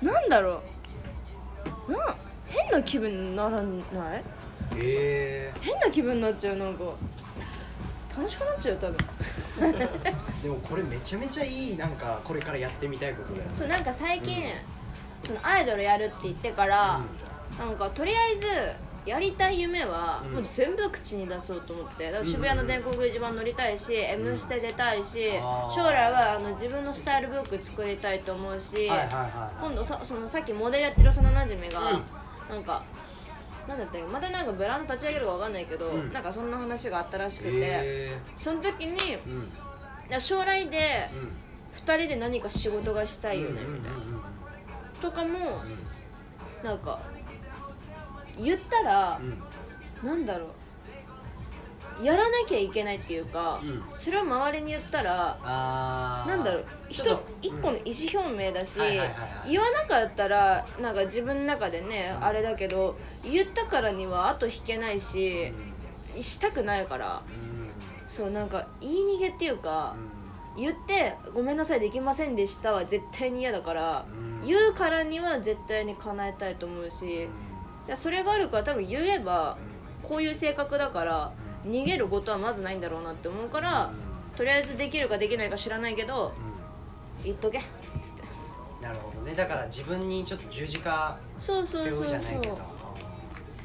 なんだろう。な変な気分にならない？え変な気分になっちゃうなんか楽しくなっちゃう多分。ー、[LAUGHS] でもこれめちゃめちゃいいなんかこれからやってみたいことだよね。そうなんか最近、そのアイドルやるって言ってから、なんかとりあえずやりたい夢はうん。もう全部口に出そうと思って。だから渋谷の電光掲示板乗りたいし「M ステ」出たいし将来はあの自分のスタイルブック作りたいと思うし、今度さそのさっきモデルやってる幼なじみが、うんなんかなんだったっけ？またなんかブランド立ち上げるかわかんないけど、うん。なんかそんな話があったらしくて、えその時にうん。や将来でうん。2人で何か仕事がしたいよねみたいな、とかもうん。なんか言ったら、うん。なんだろうやらなきゃいけないっていうか、うん。それを周りに言ったらあー。なんだろう一ちょっと一個の意思表明だし、はいはいはいはい。言わなかったらなんか自分の中でね、あれだけど言ったからには後引けないし、したくないから。うそうなんか言い逃げっていうか、言って「ごめんなさいできませんでした」は絶対に嫌だから、うん。言うからには絶対に叶えたいと思うし、いやそれがあるから多分言えばこういう性格だから逃げることはまずないんだろうなって思うから、とりあえずできるかできないか知らないけど言っとけっつって。なるほどね。だから自分にちょっと十字架そうじゃないけど。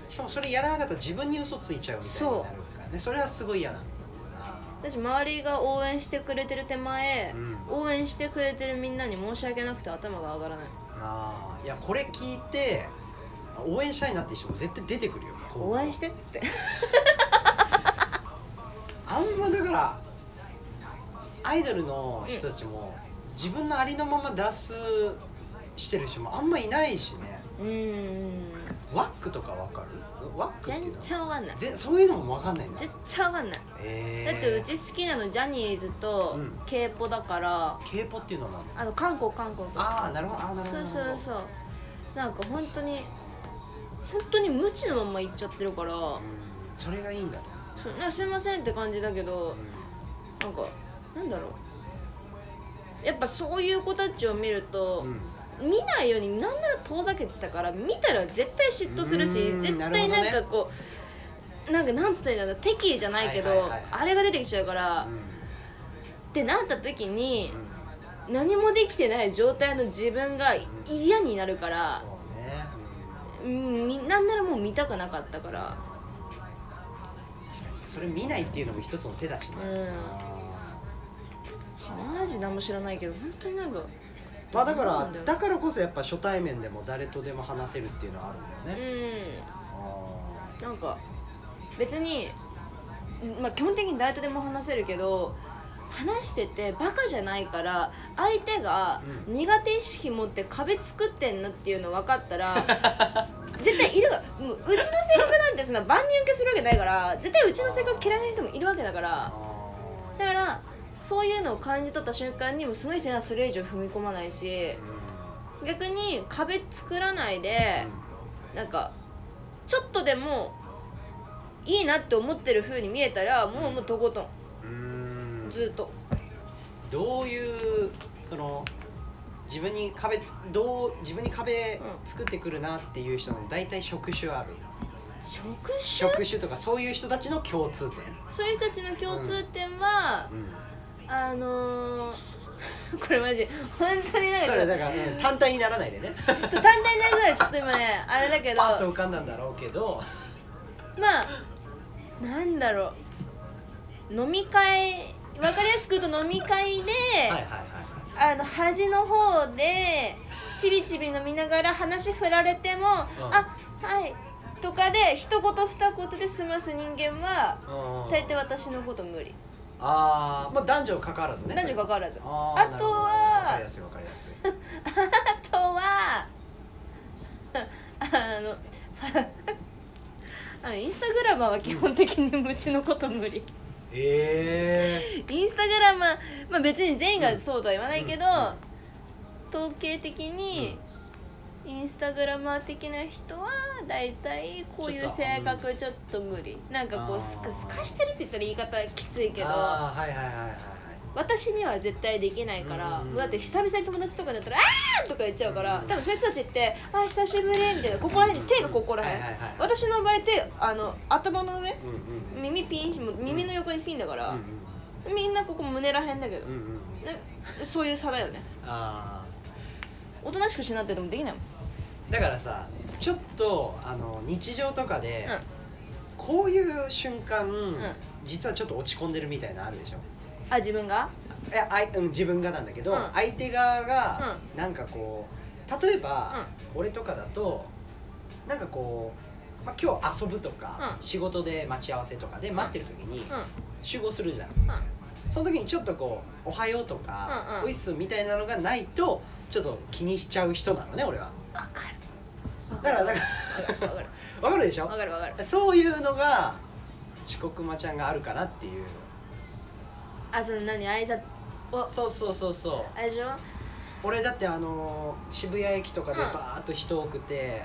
しかもそれやらなかったら自分に嘘ついちゃうみたいになるからね。それはすごい嫌なんだよ私周りが応援してくれてる手前、うん。応援してくれてるみんなに申し訳なくて頭が上がらない。なあー。いやこれ聞いて応援したいなって人も絶対出てくるよ。応援してっつってあんまだからアイドルの人たちも自分のありのまま出すしてる人もあんまいないしね。うーん。ワックとかわかる？ワックっていう全の然わかんない。ぜそういうのもわかんないんだ。絶対わかんない。え。ー、だってうち好きなのジャニーズとうん。k p o だから、k p o っていうのは何？あの韓国韓国。ああなるほど。あーなるほどそうそうそう。なんか本当に本当に無知のまま行っちゃってるから。うん。それがいいんだとそうなんかすいませんって感じだけどなんかなんだろう。やっぱそういう子たちを見ると、うん。見ないようになんなら遠ざけてたから見たら絶対嫉妬するしうーん絶対なんかこうなんかなんつったらいいんだろう敵意じゃないけど、はいはいはいはい。あれが出てきちゃうから、うんってなった時にうん。何もできてない状態の自分が嫌になるから、そうん、みなんならもう見たくなかったからそれ見ないっていうのも一つの手だしね、うん。あマジ何も知らないけど本当になんかーまあだからだからこそやっぱ初対面でも誰とでも話せるっていうのはあるんだよね、うん。なんか別にまあ基本的に誰とでも話せるけど話しててバカじゃないから相手がう苦手意識持って壁作ってんなっていうの分かったら [LAUGHS] 絶対いるがもううちの性格なんてそんな万人受けするわけないから絶対うちの性格嫌いな人もいるわけだから。あだからそういうのを感じ取った瞬間にもうその人にはそれ以上踏み込まないし逆に壁作らないでなんかちょっとでもいいなって思ってる風に見えたらもうもうとことんずっと。どういうその自分に壁つどう自分に壁作ってくるなっていう人の大体職種ある。職種？職種とかそういう人たちの共通点。そういう人たちの共通点は、うん。あのー [LAUGHS] これマジ本当になんかだから、うん単体にならないでね。そう単体になりそうでちょっと今ね [LAUGHS] あれだけどパッと浮かんだんだろうけど。まあなんだろう。飲み会わかりやすく言うと飲み会で、はいはいはいあの端の方でちびちび飲みながら話振られても「あはい」とかで一言二言で済ます人間はうん。大抵私のこと無理。ああまあ男女関わらずね。男女関わらず。あとはなるほどわかりやすいわかりやすい。あとは [LAUGHS] あの [LAUGHS] あのインスタグラマーは基本的にうちのこと無理ええインスタグラマーまあ別に全員がそうとは言わないけど、うん統計的に、インスタグラマー的な人は大体こういう性格ちょっと無理。なんかこうすかすかしてるって言ったら言い方きついけど。あはいはいはいはい私には絶対できないから、うんもうだって久々に友達とかになったら「あー!」とか言っちゃうから多分そういう人たちって「あー久しぶり」みたいなここら辺に手がここら辺、はいはいはい私の場合手あの頭の上うんうん耳ピン耳の横にピンだから、うんみんなここ胸らへんだけど、うんうんそういう差だよね。あおとなしくしなっててもできないもん。あだからさちょっとあの日常とかで、うん。こういう瞬間、ん。実はちょっと落ち込んでるみたいなのあるでしょ？あ自分が？いやあい、うん、自分がなんだけど、うん。相手側が、なんかこう例えば、俺とかだとなんかこう、まあ、今日遊ぶとか、うん。仕事で待ち合わせとかで待ってる時にうん。集合するじゃん、うん。その時にちょっとこう「おはよう」とかうんうん「おいっす」みたいなのがないとちょっと気にしちゃう人なのね俺は。わかる。だからだかわかる。ら [LAUGHS] わかるでしょ？わかる。わかる。そういうのが遅刻魔ちゃんがあるかなっていうあその何挨拶おそうそうそうそう。あれでしょ？俺だってあのー渋谷駅とかでうん。バーッと人多くて、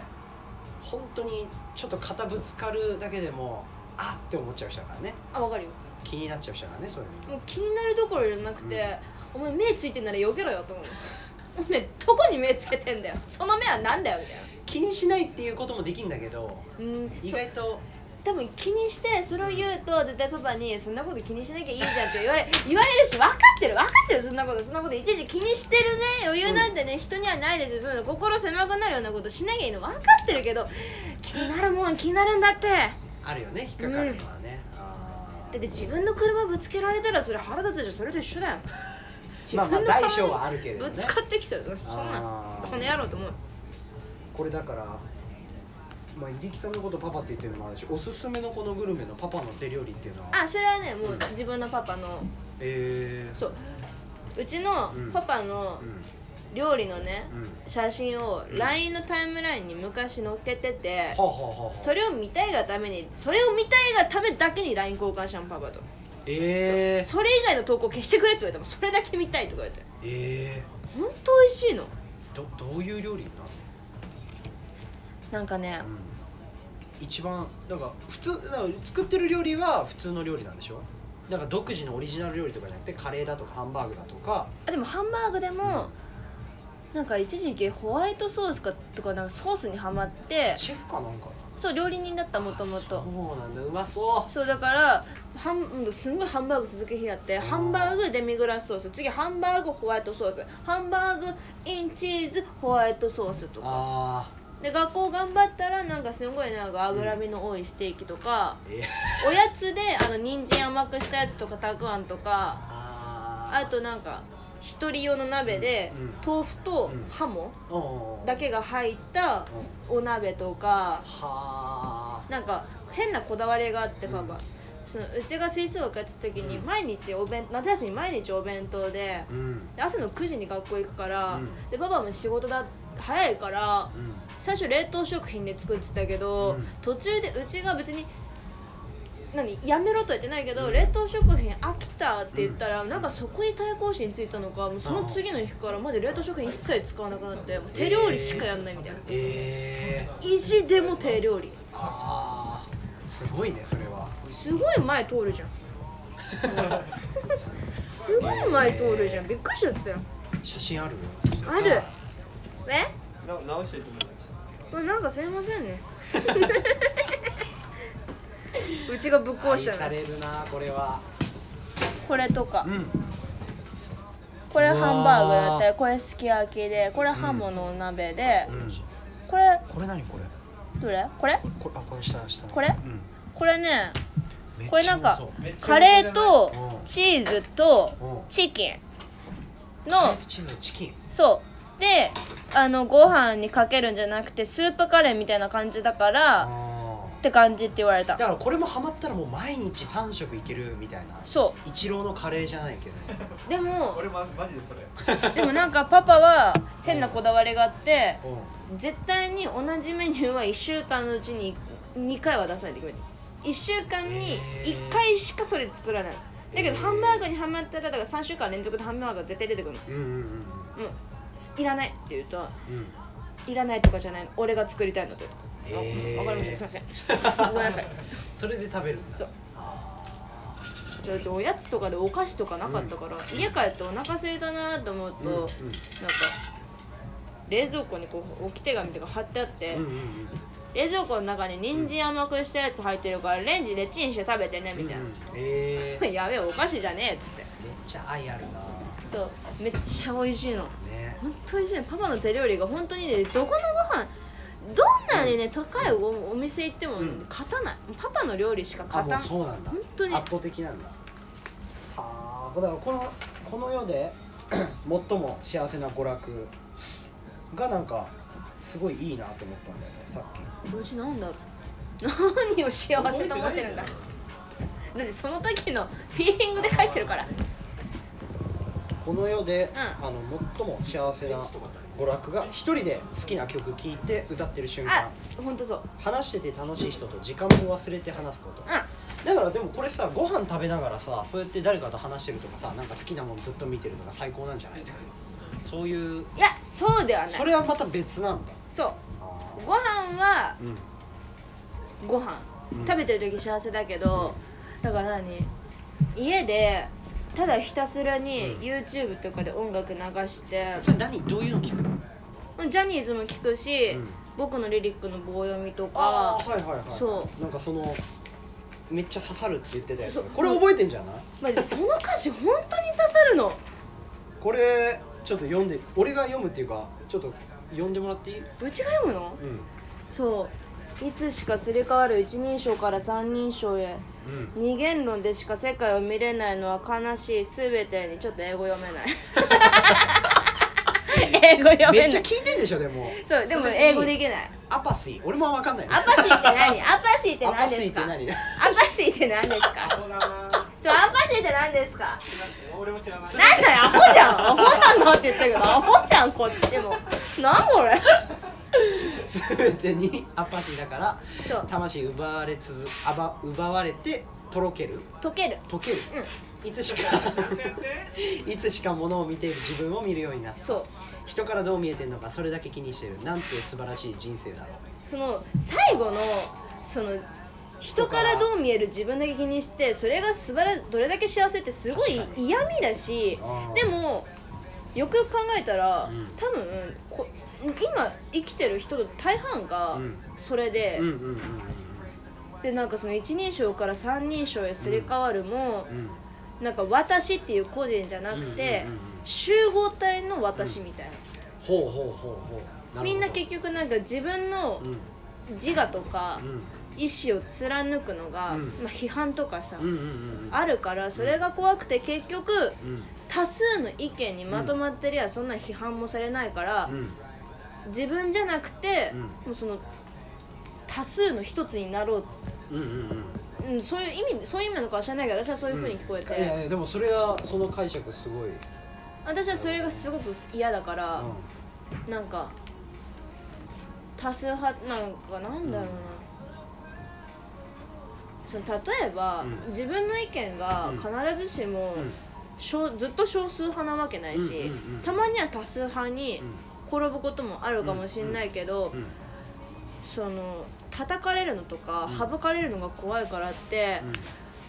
本当にちょっと肩ぶつかるだけでもあって思っちゃう人だからね。あわかるよ。気になっちゃう人だからねそういうの。もう気になるどころじゃなくて、お前目ついてんなら避けろよと思う。お前どこに目つけてんだよ。その目はなんだよみたいな。気にしないっていうこともできんだけどうん意外と多分気にしてそれを言うと絶対パパに「そんなこと気にしなきゃいいじゃん」って言われ [LAUGHS] 言われるし分かってる分かってるそんなことそんなこといちいち気にしてるね余裕なんてね、人にはないですよ。そういうの心狭くなるようなことしなきゃいいの分かってるけど気になるもん気になるんだって。あるよね引っかかるのはね、あー。だって自分の車ぶつけられたらそれ腹立つでしょ。それと一緒だよ。自分のどねぶつかってきたよそんあなー。この野郎と思う。これだからまあ入木さんのことパパって言ってるのもあるしおすすめのこのグルメのパパの手料理っていうのは？あそれはねもう自分のパパの。えー、そう。うちのうん。パパのうん。料理のねうん。写真をうん。LINE のタイムラインに昔載っけててそれを見たいがためにそれを見たいがためだけに LINE 交換したのパパと、えー、それ以外の投稿消してくれって言われてもそれだけ見たいとか言われて。えほんと美味しいの。ー、どどういう料理なの、なんかねうん、一番なんか普通なんか作ってる料理は普通の料理なんでしょ？なんか独自のオリジナル料理とかじゃなくてカレーだとかハンバーグだとか。あでもハンバーグでもなんか一時期ホワイトソースかとかなんかソースにはまって。シェフかなんか？そう料理人だったもともそとうなんだうまそう。そうだからすんごいハンバーグ続け日やってハンバーグデミグラスソース。次ハンバーグホワイトソース。ハンバーグインチーズホワイトソースとか。あで学校頑張ったらなんかすごいなんか脂身の多いステーキとか、おやつであの人参甘くしたやつとかたくあんとかああとなんか一人用の鍋でうん豆腐とうん。ハモとだけが入ったお鍋とかはあなんか変なこだわりがあってパパ、うんそのうちが吹奏楽やってた時にうん。毎日お弁夏休み毎日お弁当で朝の9時に学校行くから、うん。でパパも仕事だ早いからうん。最初冷凍食品で作ってたけど、うん。途中でうちが別に何やめろとは言ってないけど、うん。冷凍食品飽きたって言ったら、なんかそこに対抗心ついたのかもうその次の日からマジ冷凍食品一切使わなくなって手料理しかやんないみたいな、ええ意地でも手料理。ああすごいねそれは。すごい前通るじゃん。[LAUGHS] すごい前通るじゃん。びっくりしちゃったよ。写真ある？あるえ？な直していてもらいまなんかすいませんね。[LAUGHS] うちがぶっ壊愛したの。されるなこれは。これとか。うん。これハンバーグだったうりこれすき焼きでこれハモのお鍋で、うん。これこれ何これ？どれ？これ？これあこれ下下。これ？うん。これねめっちゃこれなんかカレーとうん。チーズとうん。チキンのチーズチキン。そうであのご飯にかけるんじゃなくてスープカレーみたいな感じだからって感じって言われた。だからこれもハマったらもう毎日3食いけるみたいなそ一郎のカレーじゃないけどうでも俺ママジでそれ。でもなんかパパは変なこだわりがあってう絶対に同じメニューは1週間のうちに2回は出さないといけない1週間に1回しかそれ作らない。だけどハンバーグにハマったらだから3週間連続でハンバーグが絶対出てくるの。んうんうんうん。もういらないって言うとうん。いらないとかじゃないの。俺が作りたいのって言うと。へー。あわかりました。すいません。[LAUGHS] ごめんなさい。それで食べるんですそう。じゃあうちおやつとかでお菓子とかなかったから、家帰ってお腹空いたなと思うと、うんうんなんか冷蔵庫にこう置き手紙とか貼ってあって、うんうんうん。冷蔵庫の中に人参甘くしたやつ入ってるからレンジでチンして食べてねみたいな、うんうん。えー、め [LAUGHS] っやべえお菓子じゃねえっつって。ちゃ愛あるな。そう。めっちゃ美味しいのね。本当にパパの手料理が本当にねどこのご飯どんなにね高いおお店行っても、うん。勝たない。パパの料理しか勝たうんそうなんだ。本当に。圧倒的なんだ。はあだからこのこの世で [CLEARS THROAT] 最も幸せな娯楽がなんかすごいいいなと思ったんだよねさっき。うちなんだ？何を幸せと思ってるんだ？だってその時のフィーリングで書いてるからこの世で、うあの最も幸せな娯楽が一人で好きな曲聴いて歌ってる瞬間。あ本当そう。話してて楽しい人と時間も忘れて話すこと。うだからでもこれさご飯食べながらさそうやって誰かと話してるとかさなんか好きなものずっと見てるとか最高なんじゃない？ですかそういうんいやそうではない。それはまた別なんだ。そう。あご飯はーうん。ご飯、うん。食べてる時幸せだけどだから何？家でただひたすらにうん。YouTube とかで音楽流して、それ何どういうの聞くの？ジャニーズも聞くし、うん。僕のリリックの棒読みとかああはいはいはい。そう。なんかそのめっちゃ刺さるって言ってたやつ。そう。これ覚えてんじゃない？マジその歌詞本当に刺さるの。これちょっと読んで俺が読むっていうかちょっと読んでもらっていい？うちが読むの？うん。そういつしかすり替わる一人称から三人称へ。うん。二元論でしか世界を見れないのは悲しい。全てにちょっと英語読めない。[LAUGHS] 英語読めない。めっちゃ聞いてんでしょでも。そうでも英語できない。アパシー。俺も分かんないアパシーって何？アパシーってアパシ何ですか？ーって何？アパシーって何ですか？そうだな。そうアパシーって何ですか？俺も知らな。いなんだよアホじゃん。アホなんだって言ったけどアホじゃんこっちも。なんこれ？全てにアパシーだからそう。魂奪われつづあば奪われてとろける。溶ける。溶ける。うん。いつしかいつしか物を見ている自分を見るようになった。そう。人からどう見えてんのかそれだけ気にしてる。なんて素晴らしい人生だろその最後のその人からどう見える自分だけ気にしてそれが素晴らどれだけ幸せってすごい確かに。嫌味だしあー。でもよくよく考えたら、うん。多分こ今生きてる人の大半がうん。それで、ううんうんうんでなんかその一人称から三人称へすり替わるも、うん。うんなんか私っていう個人じゃなくて、うんうんうんうん。集合体の私みたいな、ほうほうほうほう。るほど。みんな結局なんか自分のうん。自我とかうん。意思を貫くのが、うん。まあ、批判とかさ、うんうんうん。あるからそれが怖くて結局うん。多数の意見にまとまってりゃそんな批判もされないから、うん自分じゃなくて、うん。もうその多数の一つになろう、うんうんうん。うん、そういう意味そういう意味なのかは知らないけど私はそういうふうに聞こえて、いやいやでもそれはその解釈すごい、私はそれがすごく嫌だから、うなんか多数派なんかなんだろうな、その例えば、うん。自分の意見が必ずしも、んうん。少ずっと少数派なわけないし、うんうんうん。たまには多数派に転ぶこともあるかもしれないけど、うんその叩かれるのとか、うん。省かれるのが怖いからって、うん。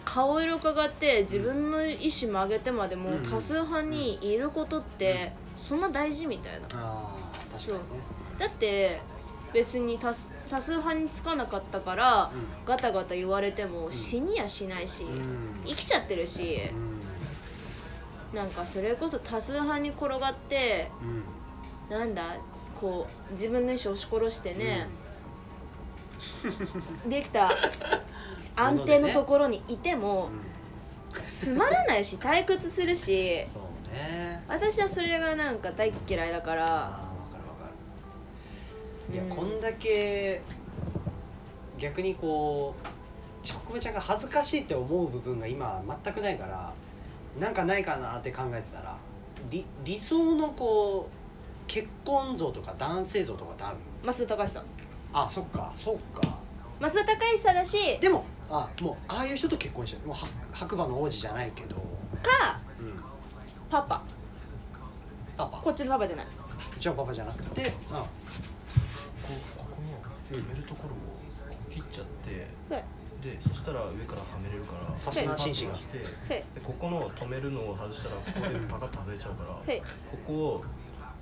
顔色伺って自分の意思曲げてまでもうん。多数派にいることってそんな大事みたいな。ああ確かにね。だって別に多数多数派につかなかったから、うガタガタ言われても死にやしないし、うん。生きちゃってるし、うん。なんかそれこそ多数派に転がってうんなんだこう自分の意思を押し殺してね、できた。[LAUGHS] 安定のところにいてもつまらないし退屈するし。そうね。私はそれがなんか大っ嫌いだから。あかるわかる。いや、うん。こんだけ逆にこうしょくまちゃんが恥ずかしいって思う部分が今全くないからなんかないかなって考えてたら理理想のこう結婚像とか男性像とかってある増田隆さんあそっかそっか。増田隆さんだし。でもあもうああいう人と結婚してるもうは白馬の王子じゃないけど、かうん、パパ。パパ？こっちのパパじゃない。じゃあパパじゃなくてあこうここの止めるところを切っちゃってはい。でそしたら上からはめれるからファスナー紳してはいでここの止めるのを外したらここでパカッと外れちゃうからはい。ここを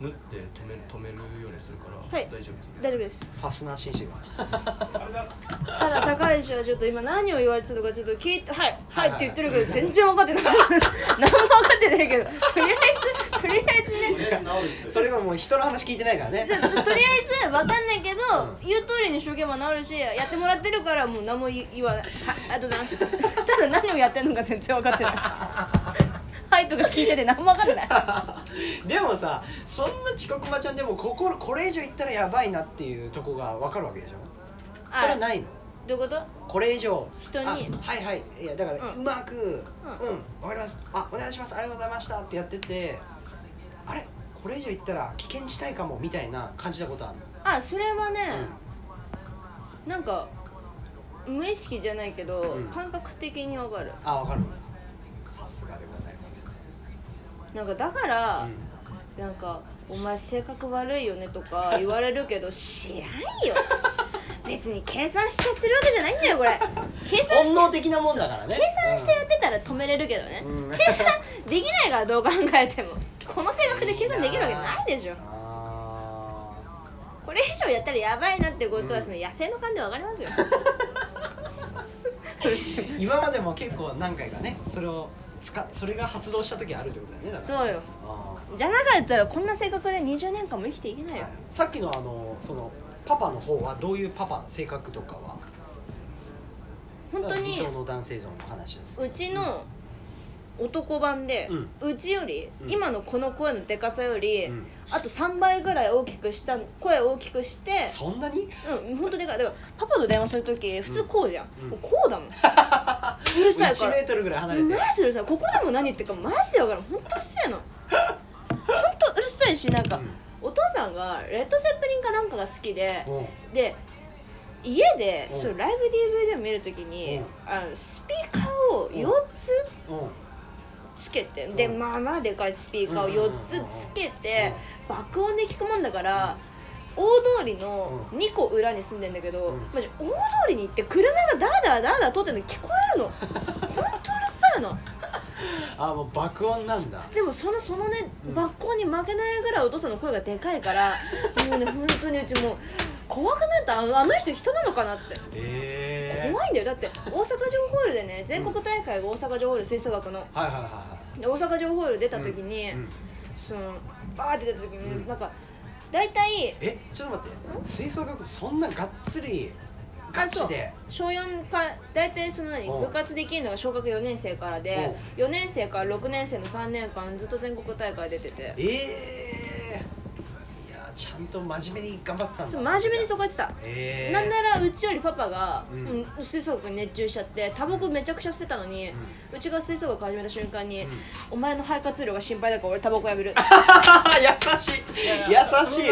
縫って止め止めるようにするからはい。大丈夫です大丈夫です。ファスナー紳士が。ただ高石はちょっと今何を言われてたのかちょっと聞いてはいはいって言ってるけど全然分かってない。[LAUGHS] 何も分かってないけどとりあえずとりあえずね。それがもう人の話聞いてないからね。じゃあとりあえず分かんないけど、うん。言う通りにしとけば治るしやってもらってるからもう何も言言わない。はいありがとうございます。ただ何をやってるのか全然分かってない。はいとか聞いてて何も分かってない。[LAUGHS] でもさそんな遅刻まちゃんでもこここれ以上言ったらやばいなっていうとこが分かるわけでしょ？それはないの？どういうこと？これ以上？人に？あはいはい。いやだからうん。うまくうん、わかります。あお願いします。ありがとうございましたってやっててあれ？これ以上言ったら危険地帯かもみたいな感じたことあるあそれはねの、、なんか無意識じゃないけど、うん。感覚的に分かる。あ分かる。さすがでごなんかだから、うなんか「お前性格悪いよね」とか言われるけど [LAUGHS] 知らんよ別に計算しちゃってるわけじゃないんだよこれ。計算して本能的なもんだからね。計算してやってたら止めれるけどね、うん。計算できないからどう考えてもこの性格で計算できるわけないでしょ。あこれ以上やったらやばいなってことはその野生の勘で分かりますよ。[LAUGHS] [LAUGHS] ー今までも結構何回かねそれを使それが発動した時あるってことだよねだから。そうよ。あじゃなかったらこんな性格で20年間も生きていけないよ。ーさっきのあのそのパパの方はどういうパパ性格とかは？本当に理想の男性像の話ですうちの男版で、うちより、うん。今のこの声のでかさより、うん。あと3倍ぐらい大きくした声を大きくしてそんなに？うん本当でかい。だからパパと電話する時普通こうじゃん、うん。もうこうだもん。[LAUGHS] うるさいか1らメートルぐらい離れて。マジでうるさい。ここでも何言ってるかマジで分からん。本当うるさいの本当うるさいしなんか、うん。お父さんがレッド・ゼッペリンかなんかが好きでうん。で家でうん。そうライブ DVD を見るときにうん。あのスピーカーを4つうんつけてでうん。まあまあでかいスピーカーを4つつけてうん。爆音で聞くもんだから大通りの2個裏に住んでんだけど、うん。マジ大通りに行って車がダーダーダーダー通ってるの聞こえるの。ほんとうるさいの。[LAUGHS] あもう爆音なんだ。でもそのそのねうん。爆音に負けないぐらいお父さんの声がでかいからもうね本当にうちもう怖くなった？あのあの人人なのかなって。ええ怖いんだよ。だって大阪城ホールでね全国大会が大阪城ホール吹奏楽の。はいはいはいはで大阪城ホール出た時いに、うんそのバーって出た時に、うん。なんか大体えちょっと待って。吹奏楽部そんながっつりガチで？小4か大体その何？うん。部活できるのが小学4年生からで4年生から6年生の3年間ずっと全国大会出てて。ええいやちゃんと真面目に頑張ってたんだ。そう真面目にそこやってた、ええなんならうちよりパパが、ううんん吹奏楽に熱中しちゃってタバコめちゃくちゃ吸ってたのに、うちが吹奏楽始めた瞬間に、うん。お前の肺活量が心配だから俺タバコやめる。[LAUGHS] 優しい。い。やいや優しい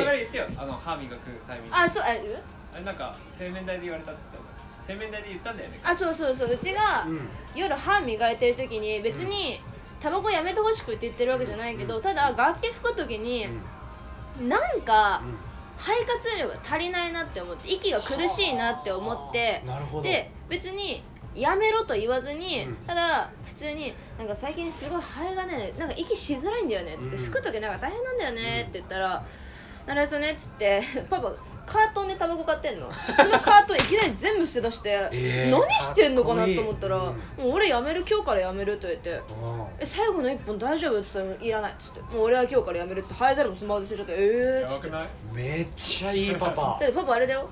あの歯磨くタイミング。あそうあえ？あれなんか洗面台で言われたって言った洗面台で言ったんだよね。あそうそうそう。うちが、うん。夜歯磨いてる時に別に、タバコやめてほしくって言ってるわけじゃないけど、ただ楽器吹く時に、なんか、肺活量が足りないなって思って息が苦しいなって思ってで別にやめろと言わずに、うん。ただ普通になんか最近すごい肺がねなんか息しづらいんだよねっつって、うん吹く時なんか大変なんだよねって言ったら「なるへそね」っつって [LAUGHS] パパカートンでタバコ買ってんの。そのカートンいきなり全部捨て出して、えー何してんのかなと思ったらかっこいい。もう俺やめる今日からやめる」と言ってうん「え最後の一本大丈夫?」っつったら「いらない」っつって「もう俺は今日からやめる」っつって灰皿もスマホで捨てちゃって「ええー」っつって。くない？めっちゃいいパパ。[LAUGHS] だってパパあれだよ。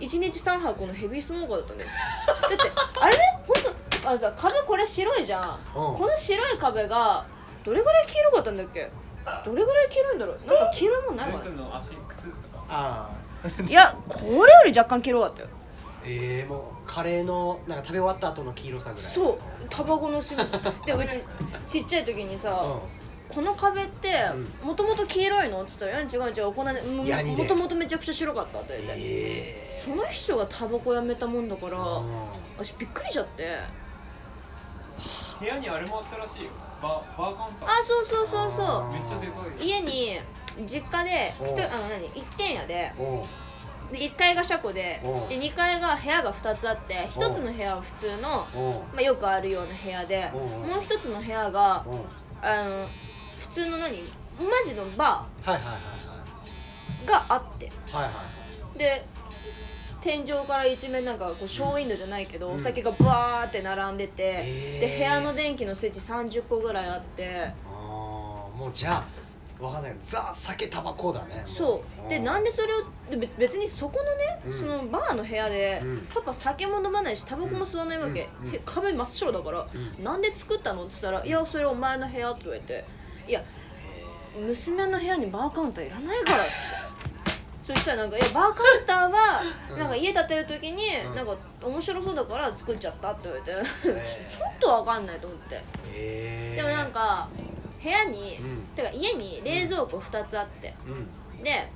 1日3箱のヘビースモーカーだったね [LAUGHS] だってあれね？ほんとあのさ壁これ白いじゃん、この白い壁がどれぐらい黄色かったんだっけ？どれぐらい黄色いんだろう？なんか黄色いもんないかくんの足靴とか。あいやこれより若干黄色かったよ。えー、もうカレーのなんか食べ終わった後の黄色さぐらい。そうタバコのし [LAUGHS] でうちちっちゃい時にさ、うこの壁ってもともと黄色いの?」っつったら「いや違う違うこんなねもヤニでもともとめちゃくちゃ白かった」って言んって、ええその人がタバコやめたもんだからー私びっくりしちゃって。部屋にあれもあったらしいよバーバーカウンター。あそうそうそうそあう。めっちゃでかい。家に実家で一人あの何一軒家で。うんう。んで1階が車庫で。おう。で2階が部屋が2つあって1つの部屋は普通の、まあ、よくあるような部屋で。おう。もう1つの部屋がう。んあの普通の何マジのバはいはいはいーがあって。はいはいはい。で天井から一面なんかこうショーウィンドウじゃないけど、うん。お酒がバーって並んでて、で部屋の電気のスイッチ30個ぐらいあって。ああもうじゃあわかんない。ザ酒タバコだねもそう。でなんでそれを別にそこのね、うん。そのバーの部屋で、うん。パパ酒も飲まないしタバコも吸わないわけ、うん。壁真っ白だから、うなんで作ったの？って言ったら「いやそれお前の部屋」って言われて「いや娘の部屋にバーカウンターいらないから」っつって。そしたらなんか「いやバーカウンターはなんか家建てる時にうん。なんか面白そうだから作っちゃった」って言われてえちょっとわかんないと思って。えでもなんか部屋に、うん。てか家に冷蔵庫2つあって。うん。で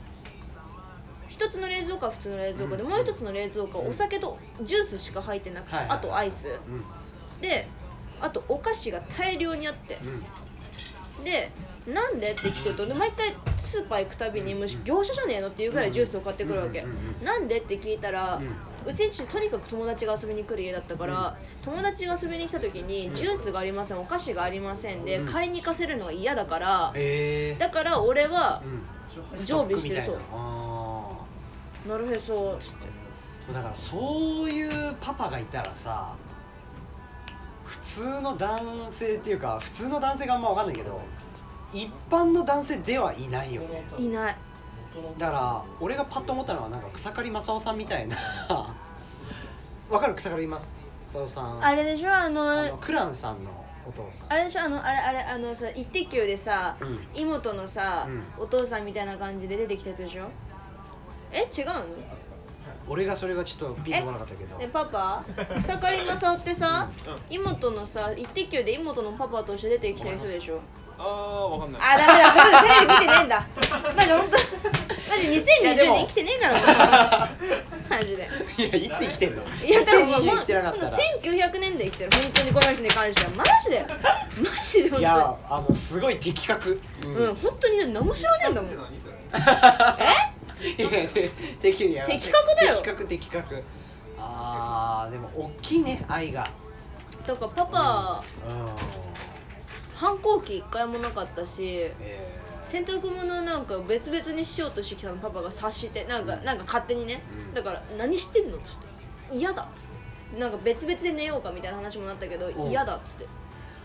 一つの冷蔵庫は普通の冷蔵庫で、うん。もう一つの冷蔵庫はお酒とジュースしか入ってなくて、あとアイス。うん。であとお菓子が大量にあって。うんでなんで？って聞くとで毎回スーパー行くたびにもう業者じゃねえのっていうぐらいジュースを買ってくるわけ、なんで？って聞いたら、うちんちとにかく友達が遊びに来る家だったから、友達が遊びに来た時にジュースがありませんお菓子がありませんで、うん。買いに行かせるのが嫌だから、ええ。だから俺はうん。常備してるそう。な。るへそっつって。ーだからそういうパパがいたらさ普通の男性っていうか普通の男性があんま分かんないけど一般の男性ではいないよね。いない。だから俺がパッと思ったのはなんか草刈正雄さんみたいな。[LAUGHS] わかる草刈正雄さん？あれでしょ？あのあのクランさんのお父さん。あれでしょ？あのあれあれあのさ「イッテ Q!」でさ、うん。妹のさ、うお父さんみたいな感じで出てきたやつでしょ？え？違うの？俺がそれがちょっとピンとこなかったけど。ねパパ？草刈正雄ってさ、妹のさ「イッテ Q!」で妹のパパとして出てきてる人でしょ？ああわかんない。あダメだ。テレビ見てねえんだ。[LAUGHS] マジ本当マジ2020年生きてねえから [LAUGHS] マジで。いやいつ生きてんの？いやでももう2020生きてなかったら。1900年で生きてる。本当にこの人に関しては。マジで。マジで本いやあのすごい的確。当にうん本当に。ね何も知らねえんだもん。って何それいやで的にや的確だよ。的確的確あーでも大きいね愛が。だからパパうん。反抗期一回もなかったしえ洗濯物をなんか別々にしようとしてきたのパパが察してなんかなんか勝手にね、うん。だから「何してんの?」っつって「嫌だ」っつって。なんか別々で寝ようかみたいな話もなったけどうん。嫌だっつって。ー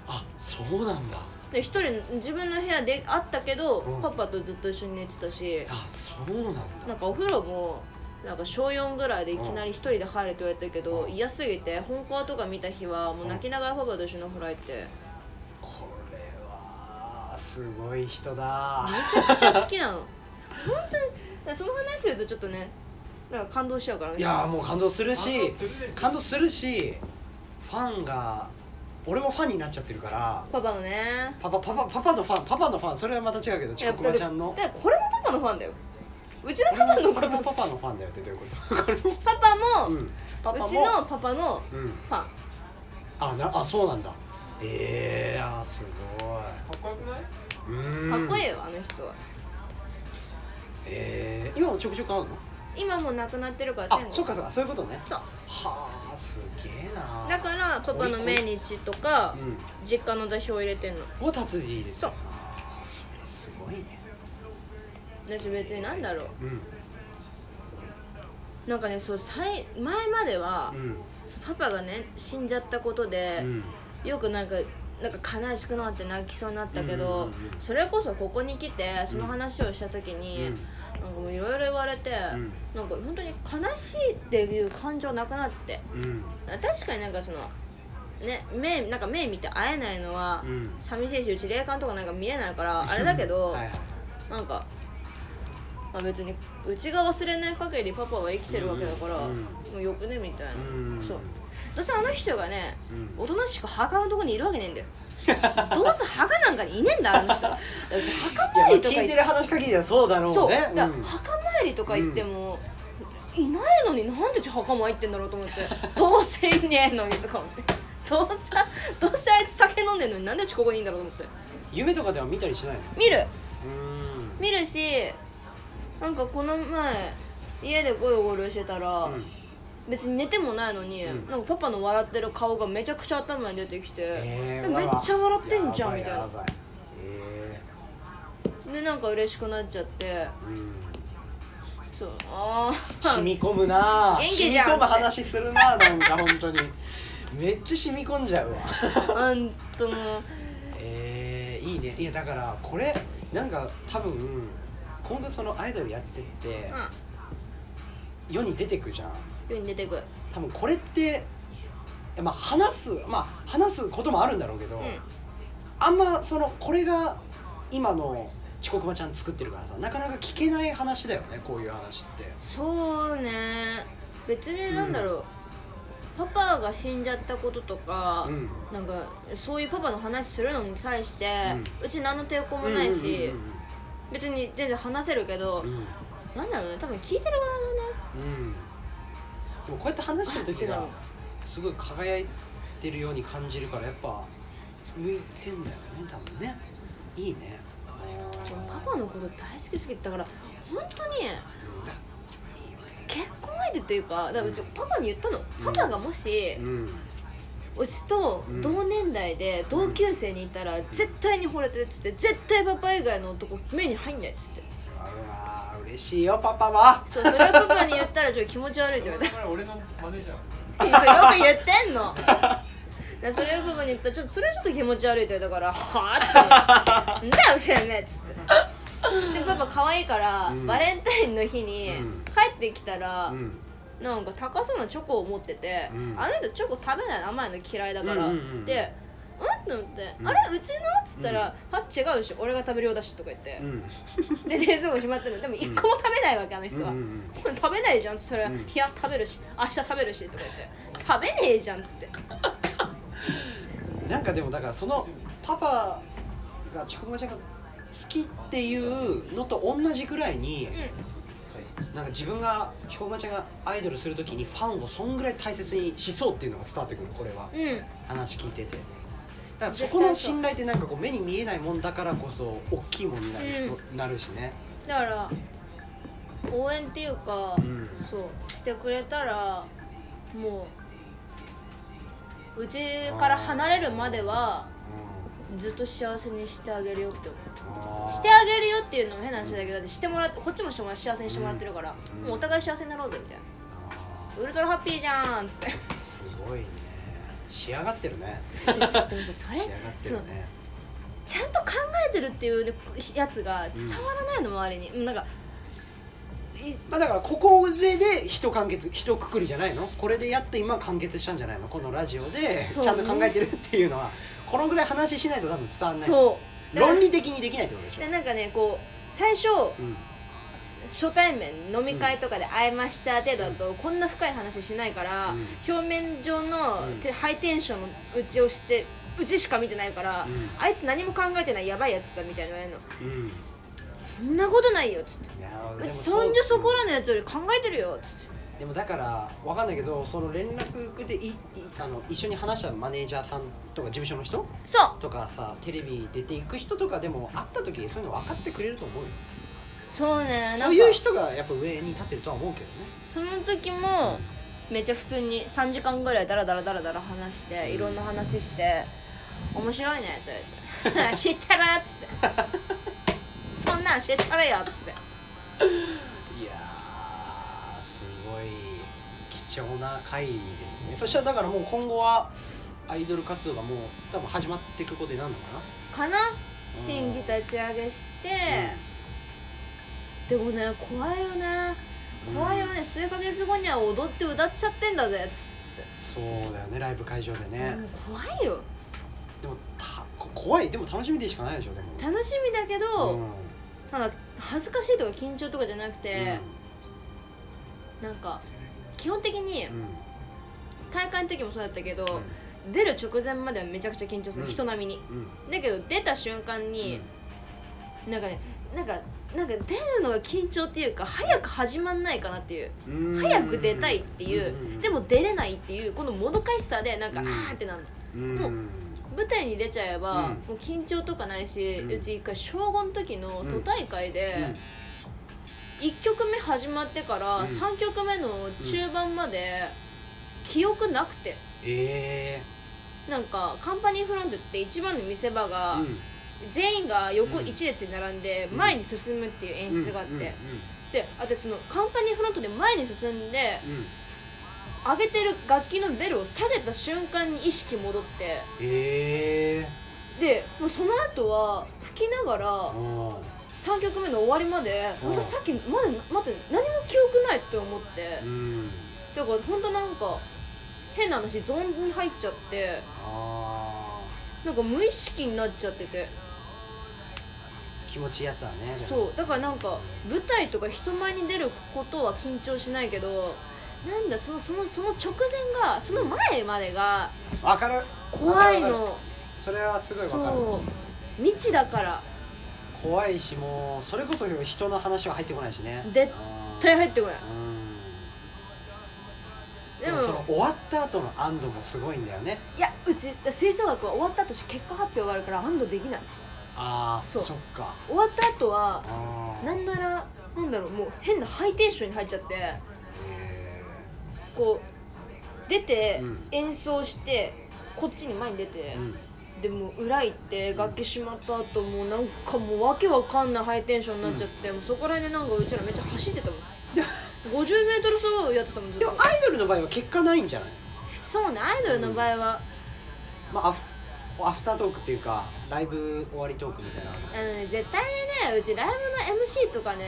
あそうなんだで一人自分の部屋であったけど、うん。パパとずっと一緒に寝てたし。あそうなんだ。なんかお風呂もなんか小4ぐらいでいきなり一人で入れって言われたけど、うん。嫌すぎて本校とか見た日はもう泣きながらパパと一緒にお風呂入って。これはすごい人だ。めちゃくちゃ好きなの。本当にその話するとちょっとねなんか感動しちゃうからね。いやーもう感動するし感動するでしょ。感動するしファンが俺もファンになっちゃってるからパパのね。パパパパパパのファンパパのファンそれはまた違うけどちこくまちゃんの。だからこれもパパのファンだよ。うちのパパのこことパパのファンだよってどういうこと？これも。パパも、うん。パパも。うちのパパのうん。ファン。あなあそうなんだ。ええー、あーすごい。かっこよくない？かっこいいよあの人は。えー、今もちょくちょく会うの？今もう亡くなってるからあそっかそっかそういうことね。そう。はあすげえな。だからパパの命日とかうん。実家の座標入れてんの。を立てていいですそう。それすごいね。私別になんだろう。うん。なんかねそうさい前までは、うん。そうパパがね死んじゃったことで、うん。よくなんかなんか悲しくなって泣きそうになったけど、うんうんうん。それこそここに来てその話をした時に、うんなんかもういろいろ言われて、ん。なんか本当に悲しいっていう感情なくなって。うん。確かになんかそのね目なんか目見て会えないのは、うん。寂しいしうち霊感とかなんか見えないからあれだけど、[LAUGHS] はいはい。なんか、まあ、別にうちが忘れない限りパパは生きてるわけだから、うん。もうよくねみたいな、うん。そう。どうせあの人がね、うん。おとなしく墓のとこにいるわけねえんだよどうせ墓なんかにいねえんだあの人。うち墓参りとか行って。聞いてる話限りはそうだろうね。そう。だ墓参りとか行っても、いないのになんでうち墓参ってんだろうと思って。どうせいねえのにとか思って。どうせどうせあいつ酒飲んでんのになんでうちここにいんだろうと思って。夢とかでは見たりしないの？見る。うん。見るしなんかこの前家でゴロゴロしてたら、うん別に寝てもないのに、うん。なんかパパの笑ってる顔がめちゃくちゃ頭に出てきて、えーでめっちゃ笑ってんじゃんみたいな。やばえでなんか嬉しくなっちゃって。ーうんそう。あ染み込むな。元気じゃん染み込む話するななんか本当に。めっちゃ染み込んじゃうわ。ああんともえー、いいね。いやだからこれなんか多分今後そのアイドルやってってう世に出てくじゃんん世に出てくる。多分これってまあ話すまあ話すこともあるんだろうけど、うん。あんまそのこれが今の遅刻まちゃん作ってるからさなかなか聞けない話だよねこういう話って。そうね。別になんだろう、パパが死んじゃったこととか、うん。なんかそういうパパの話するのに対して、うち何の抵抗もうんないし、うんうん。別に全然話せるけど、うん。うんなんだろうね。多分聞いてる側がね。うんでもこうやって話してる時がすごい輝いてるように感じるからやっぱ向いてんだよね多分ね。いいね。でもパパのこと大好きすぎてだから本当に結婚相手っていうかだからうちパパに言ったの。パパがもしうん。うちと同年代で同級生にいたら絶対に惚れてるっつって絶対パパ以外の男目に入んないっつって嬉しいよパパは。そうそれをパパに言ったらちょっと気持ち悪いって言われてこれ俺のマネージャーそうよく言ってんの。でそれをパパに言ったらちょっとそれはちょっと気持ち悪いって言われたからはあって思ってなんだよてめえっつって。でパパ可愛いから、うん。バレンタインの日にうん。帰ってきたら、うん。なんか高そうなチョコを持ってて、うん。あの人チョコ食べないの甘いの嫌いだから、うんうんうんで「うん?」って思って「うん。あれ？うちの?」っつったら「あ違うでしょ。俺が食べるようだし」とか言って。う、ん。で冷蔵庫閉まってるの。でも一個も食べないわけあの人は、うんうん食べないじゃんっつったら「うん。いや食べるし明日食べるし」とか言って「食べねえじゃん」っつって。[LAUGHS] なんかでもだからそのパパがちくまちゃんが好きっていうのと同じぐらいに、なんか自分がちくまちゃんがアイドルするときにファンをそんぐらい大切にしそうっていうのが伝わってくるこれは。うんうん。話聞いててだからそこの信頼ってなんかこう目に見えないもんだからこそ大きいものになる,、なるしね。だから応援っていうか、うん。そうしてくれたらもううちから離れるまではずっと幸せにしてあげるよって思う。してあげるよっていうのも変な話だけどだってしてもらってこっちもしてもら幸せにしてもらってるから、うん。もうお互い幸せになろうぜみたいな。ウルトラハッピーじゃんっつって。すごいね仕上がってるね。でもさそれ仕上がってそねちゃんと考えてるっていうやつが伝わらないの周りに、うん、なんかいまあだからここでで一完結一括りじゃないの？これでやっと今完結したんじゃないの？このラジオでちゃんと考えてるっていうのはこのぐらい話しないと多分伝わんない。そう。論理的にできないってことでしょ。でなんかねこう最初、初対面飲み会とかで会えました程度だと、こんな深い話しないから、表面上のてハイテンションのうちをしてうちしか見てないから、あいつ何も考えてないやばいやつだみたいな言われるのそんなことないよっつって。うちそんじょそこらのやつより考えてるよっつって。でもだからわかんないけどその連絡でいいあの一緒に話したマネージャーさんとか事務所の人そう。とかさテレビ出ていく人とかでも会った時にそういうの分かってくれると思うよそうねそういう人がやっぱ上に立ってるとは思うけどね。その時もめっちゃ普通に3時間ぐらいダラダラダラダラ話していろんな話して「面白いね」って言われて「[LAUGHS] 知ってる」っつって「そんなん知ってるよ」っつって。いやーすごい貴重な回ですね。そしたらだからもう今後はアイドル活動がもう多分始まっていくことになるのかな。かな？審議立ち上げして、でもね怖いよね。怖いよね。数ヶ月後には踊って歌っちゃってんだぜ。つそうだよねライブ会場でって、ね、もう怖いよ。でもたこ怖い。でも楽しみでしかないでしょでも。楽しみだけど、うん。なんか恥ずかしいとか緊張とかじゃなくて、なんか基本的にうん。うん大会の時もそうだったけど、出る直前まではめちゃくちゃ緊張する、うん。人並みに。うん。だけど出た瞬間に、なんかねなんかなんか出るのが緊張っていうか早く始まんないかなっていう。うん。早く出たいっていう、ん。でも出れないっていうこのもどかしさでなんか、うん。あーってなるもう舞台に出ちゃえば、うん。もう緊張とかないし、ううんち一回小5の時の都大会で、うん。1曲目始まってからうん。3曲目の中盤まで記憶なくて。ええなんかカンパニーフロントって一番の見せ場が、うん全員が横うん。一列に並んでうん前に進むっていう演出があって、で私そのカンパニーフロントで前に進んで上げてる楽器のベルを下げた瞬間に意識戻って。ええでもうその後は吹きながらうん3曲目の終わりまでうん。私さっきまだ待って何も記憶ないって思って。うん。だから本当なんか変な話ゾーンに入っちゃって。あなんか無意識になっちゃってて。ー気持ちいいやつだねそうだからなんか舞台とか人前に出ることは緊張しないけどなんだそのそのその直前がその前までがわかる。怖いの。それはすごいわかる。そう。未知だから。怖いしもうそれこそ人の話は入ってこないしね。絶絶対入ってこない。でもその終わった後の安堵もすごいんだよね。いやうち吹奏楽は終わった後結果発表があるから安堵できないああそっか。終わった後はなんならなんだろうもう変なハイテンションに入っちゃってへこう出てうん。演奏してこっちに前に出てーうん。でもう裏行って楽器しまった後もうなんかもうわけわかんないハイテンションになっちゃって、もうそこら辺でなんかうちらめっちゃ走ってたもん。50m 走やってたもんでもアイドルの場合は結果ないんじゃない？そうねアイドルの場合は、まあアフタートークっていうかライブ終わりトークみたいなあの？ね絶対にねうちライブの MC とかね、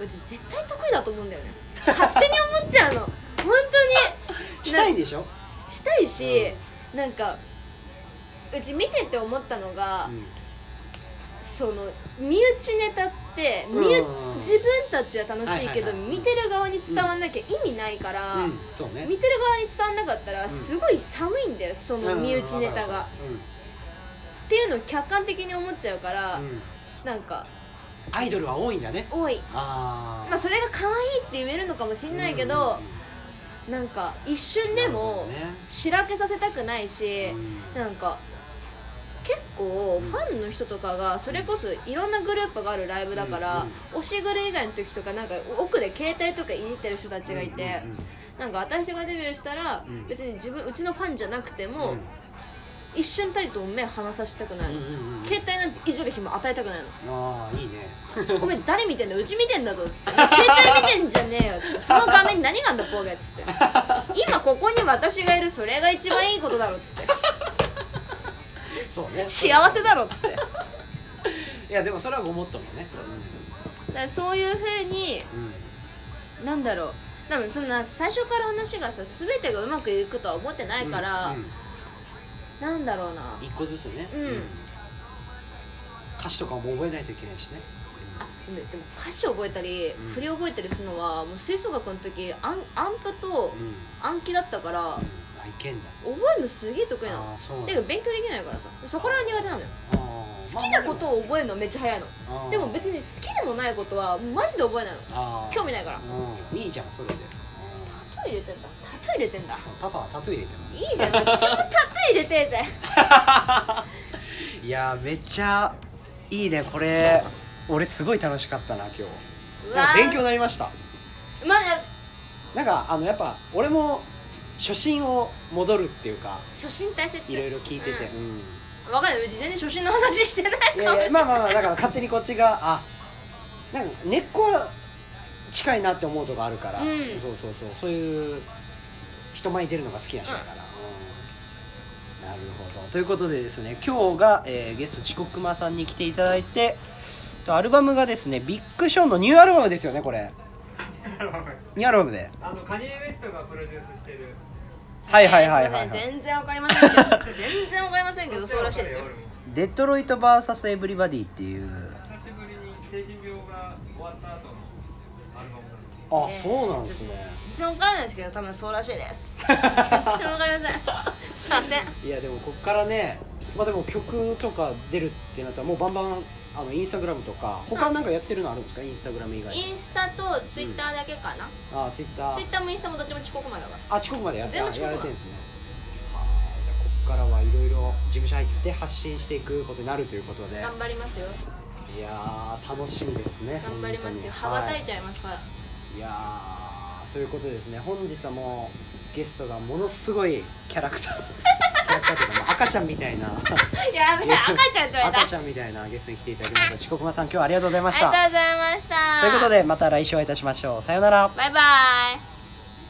うち絶対得意だと思うんだよね。勝手に思っちゃうの。[LAUGHS] 本当に。したいんでしょ？したいし、なんかうち見てて思ったのが、うん。その身内ネタって身内うん。自分たちは楽しいけど、はいはいはい。見てる側に伝わんなきゃ意味ないから、うん。そうね。見てる側に伝わんなかったらすごい寒いんだよその身内ネタが、うっていうのを客観的に思っちゃうから、んうん。なんかアイドルは多いんだね。多い。まあそれが可愛いって言えるのかもしんないけど、なんか一瞬でもしらけさせたくないし、うん。なんか結構ファンの人とかがそれこそいろんなグループがあるライブだから、推しグル以外の時とかなんか奥で携帯とかいじってる人たちがいて、なんか私がデビューしたら、うん。別に自分うちのファンじゃなくても、うん。一瞬たりとも目離させたくない携帯なんていじる暇与えたくないの。ああいいね。ごめん誰見てんだ？うち見てんだぞ携帯見てんじゃねえよって。その画面に何があんだボーゲっつって。今ここに私がいるそれが一番いいことだろっつってそうね。幸せだろっつって。[LAUGHS] いやでもそれはごもっともね。だからそういうふうにうんなんだろう。多分そんな最初から話がさ全てがうまくいくとは思ってないから、うんうん。なんだろうな。一個ずつね。うん。歌詞とかも覚えないといけないしね。あでもでも歌詞覚えたり、ん。振り覚えたりするのはもう吹奏楽の時アンアンプとうん。暗記だったから、あいけんだ。覚えるのすげえ得意なの。あーそうなんだ。てか勉強できないからさ。そこら辺苦手なのよ。好好きなことを覚えるのめっちゃ早いの。でも別に好きでもないことはマジで覚えないの。興味ないから。うん。いいじゃんそれで。タトゥー入れてんだ。タトゥー入れてんだ。パパはタトゥー入れてるいいじゃん。私もタトゥー入れてえぜ。[LAUGHS] いやーめっちゃいいね。これ俺すごい楽しかったな今日。うわー。なんか勉強になりました。まあなんかあのやっぱ俺も初心を戻るっていうか初心大切。いろいろ聞いてて、うん。うん。わかんないうち全然初心の話してない。かもいやいやまあまあまあだから勝手にこっちがあなんか根っこは近いなって思うとこあるから、うん。そうそうそう。そういう人前に出るのが好きな人だから、うん。なるほど。ということでですね今日が、えーゲスト遅刻魔さんに来ていただいてとアルバムがですねビッグショーのニューアルバムですよねこれ。ニューアルバム。で。あのカニエ・ウエストがプロデュースしてるはいはいはいはい、すませんはい、全然わかりませんけど全然わかりませんけどそうらしいですよ。デトロイト VS エブリバディっていう。久しぶりに精神病が終わった後のアルバムなんであそうなんです全然わからないですけど多分そうらしいです。[LAUGHS] 全然わかりません。すいません。ねいやでもこっからねまあでも曲とか出るってなったらもうバンバンあのインスタグラムとか他なんかやってるのあるんですか？インスタグラム以外にインスタとツイッターだけかな、あツイッター。ツイッターもインスタもどっちも遅刻までだか。らあ遅刻までやって全部遅刻。やられてるんですね。はあじゃあこっからはいろいろ事務所入って発信していくことになるということで。頑張りますよ。いやー楽しみですね。頑張りますよ。羽ばたいちゃいますから、いやーということでですね本日はもうゲストがものすごいキャラクター。[LAUGHS] キャラクターというか、まあ、赤ちゃんみたいな。やべえ赤ちゃんって言われた。赤ちゃんみたいなゲストに来ていただきました遅刻まさん今日はありがとうございました。ありがとうございました。ということでまた来週お会いいたしましょう。さようなら。バイバイ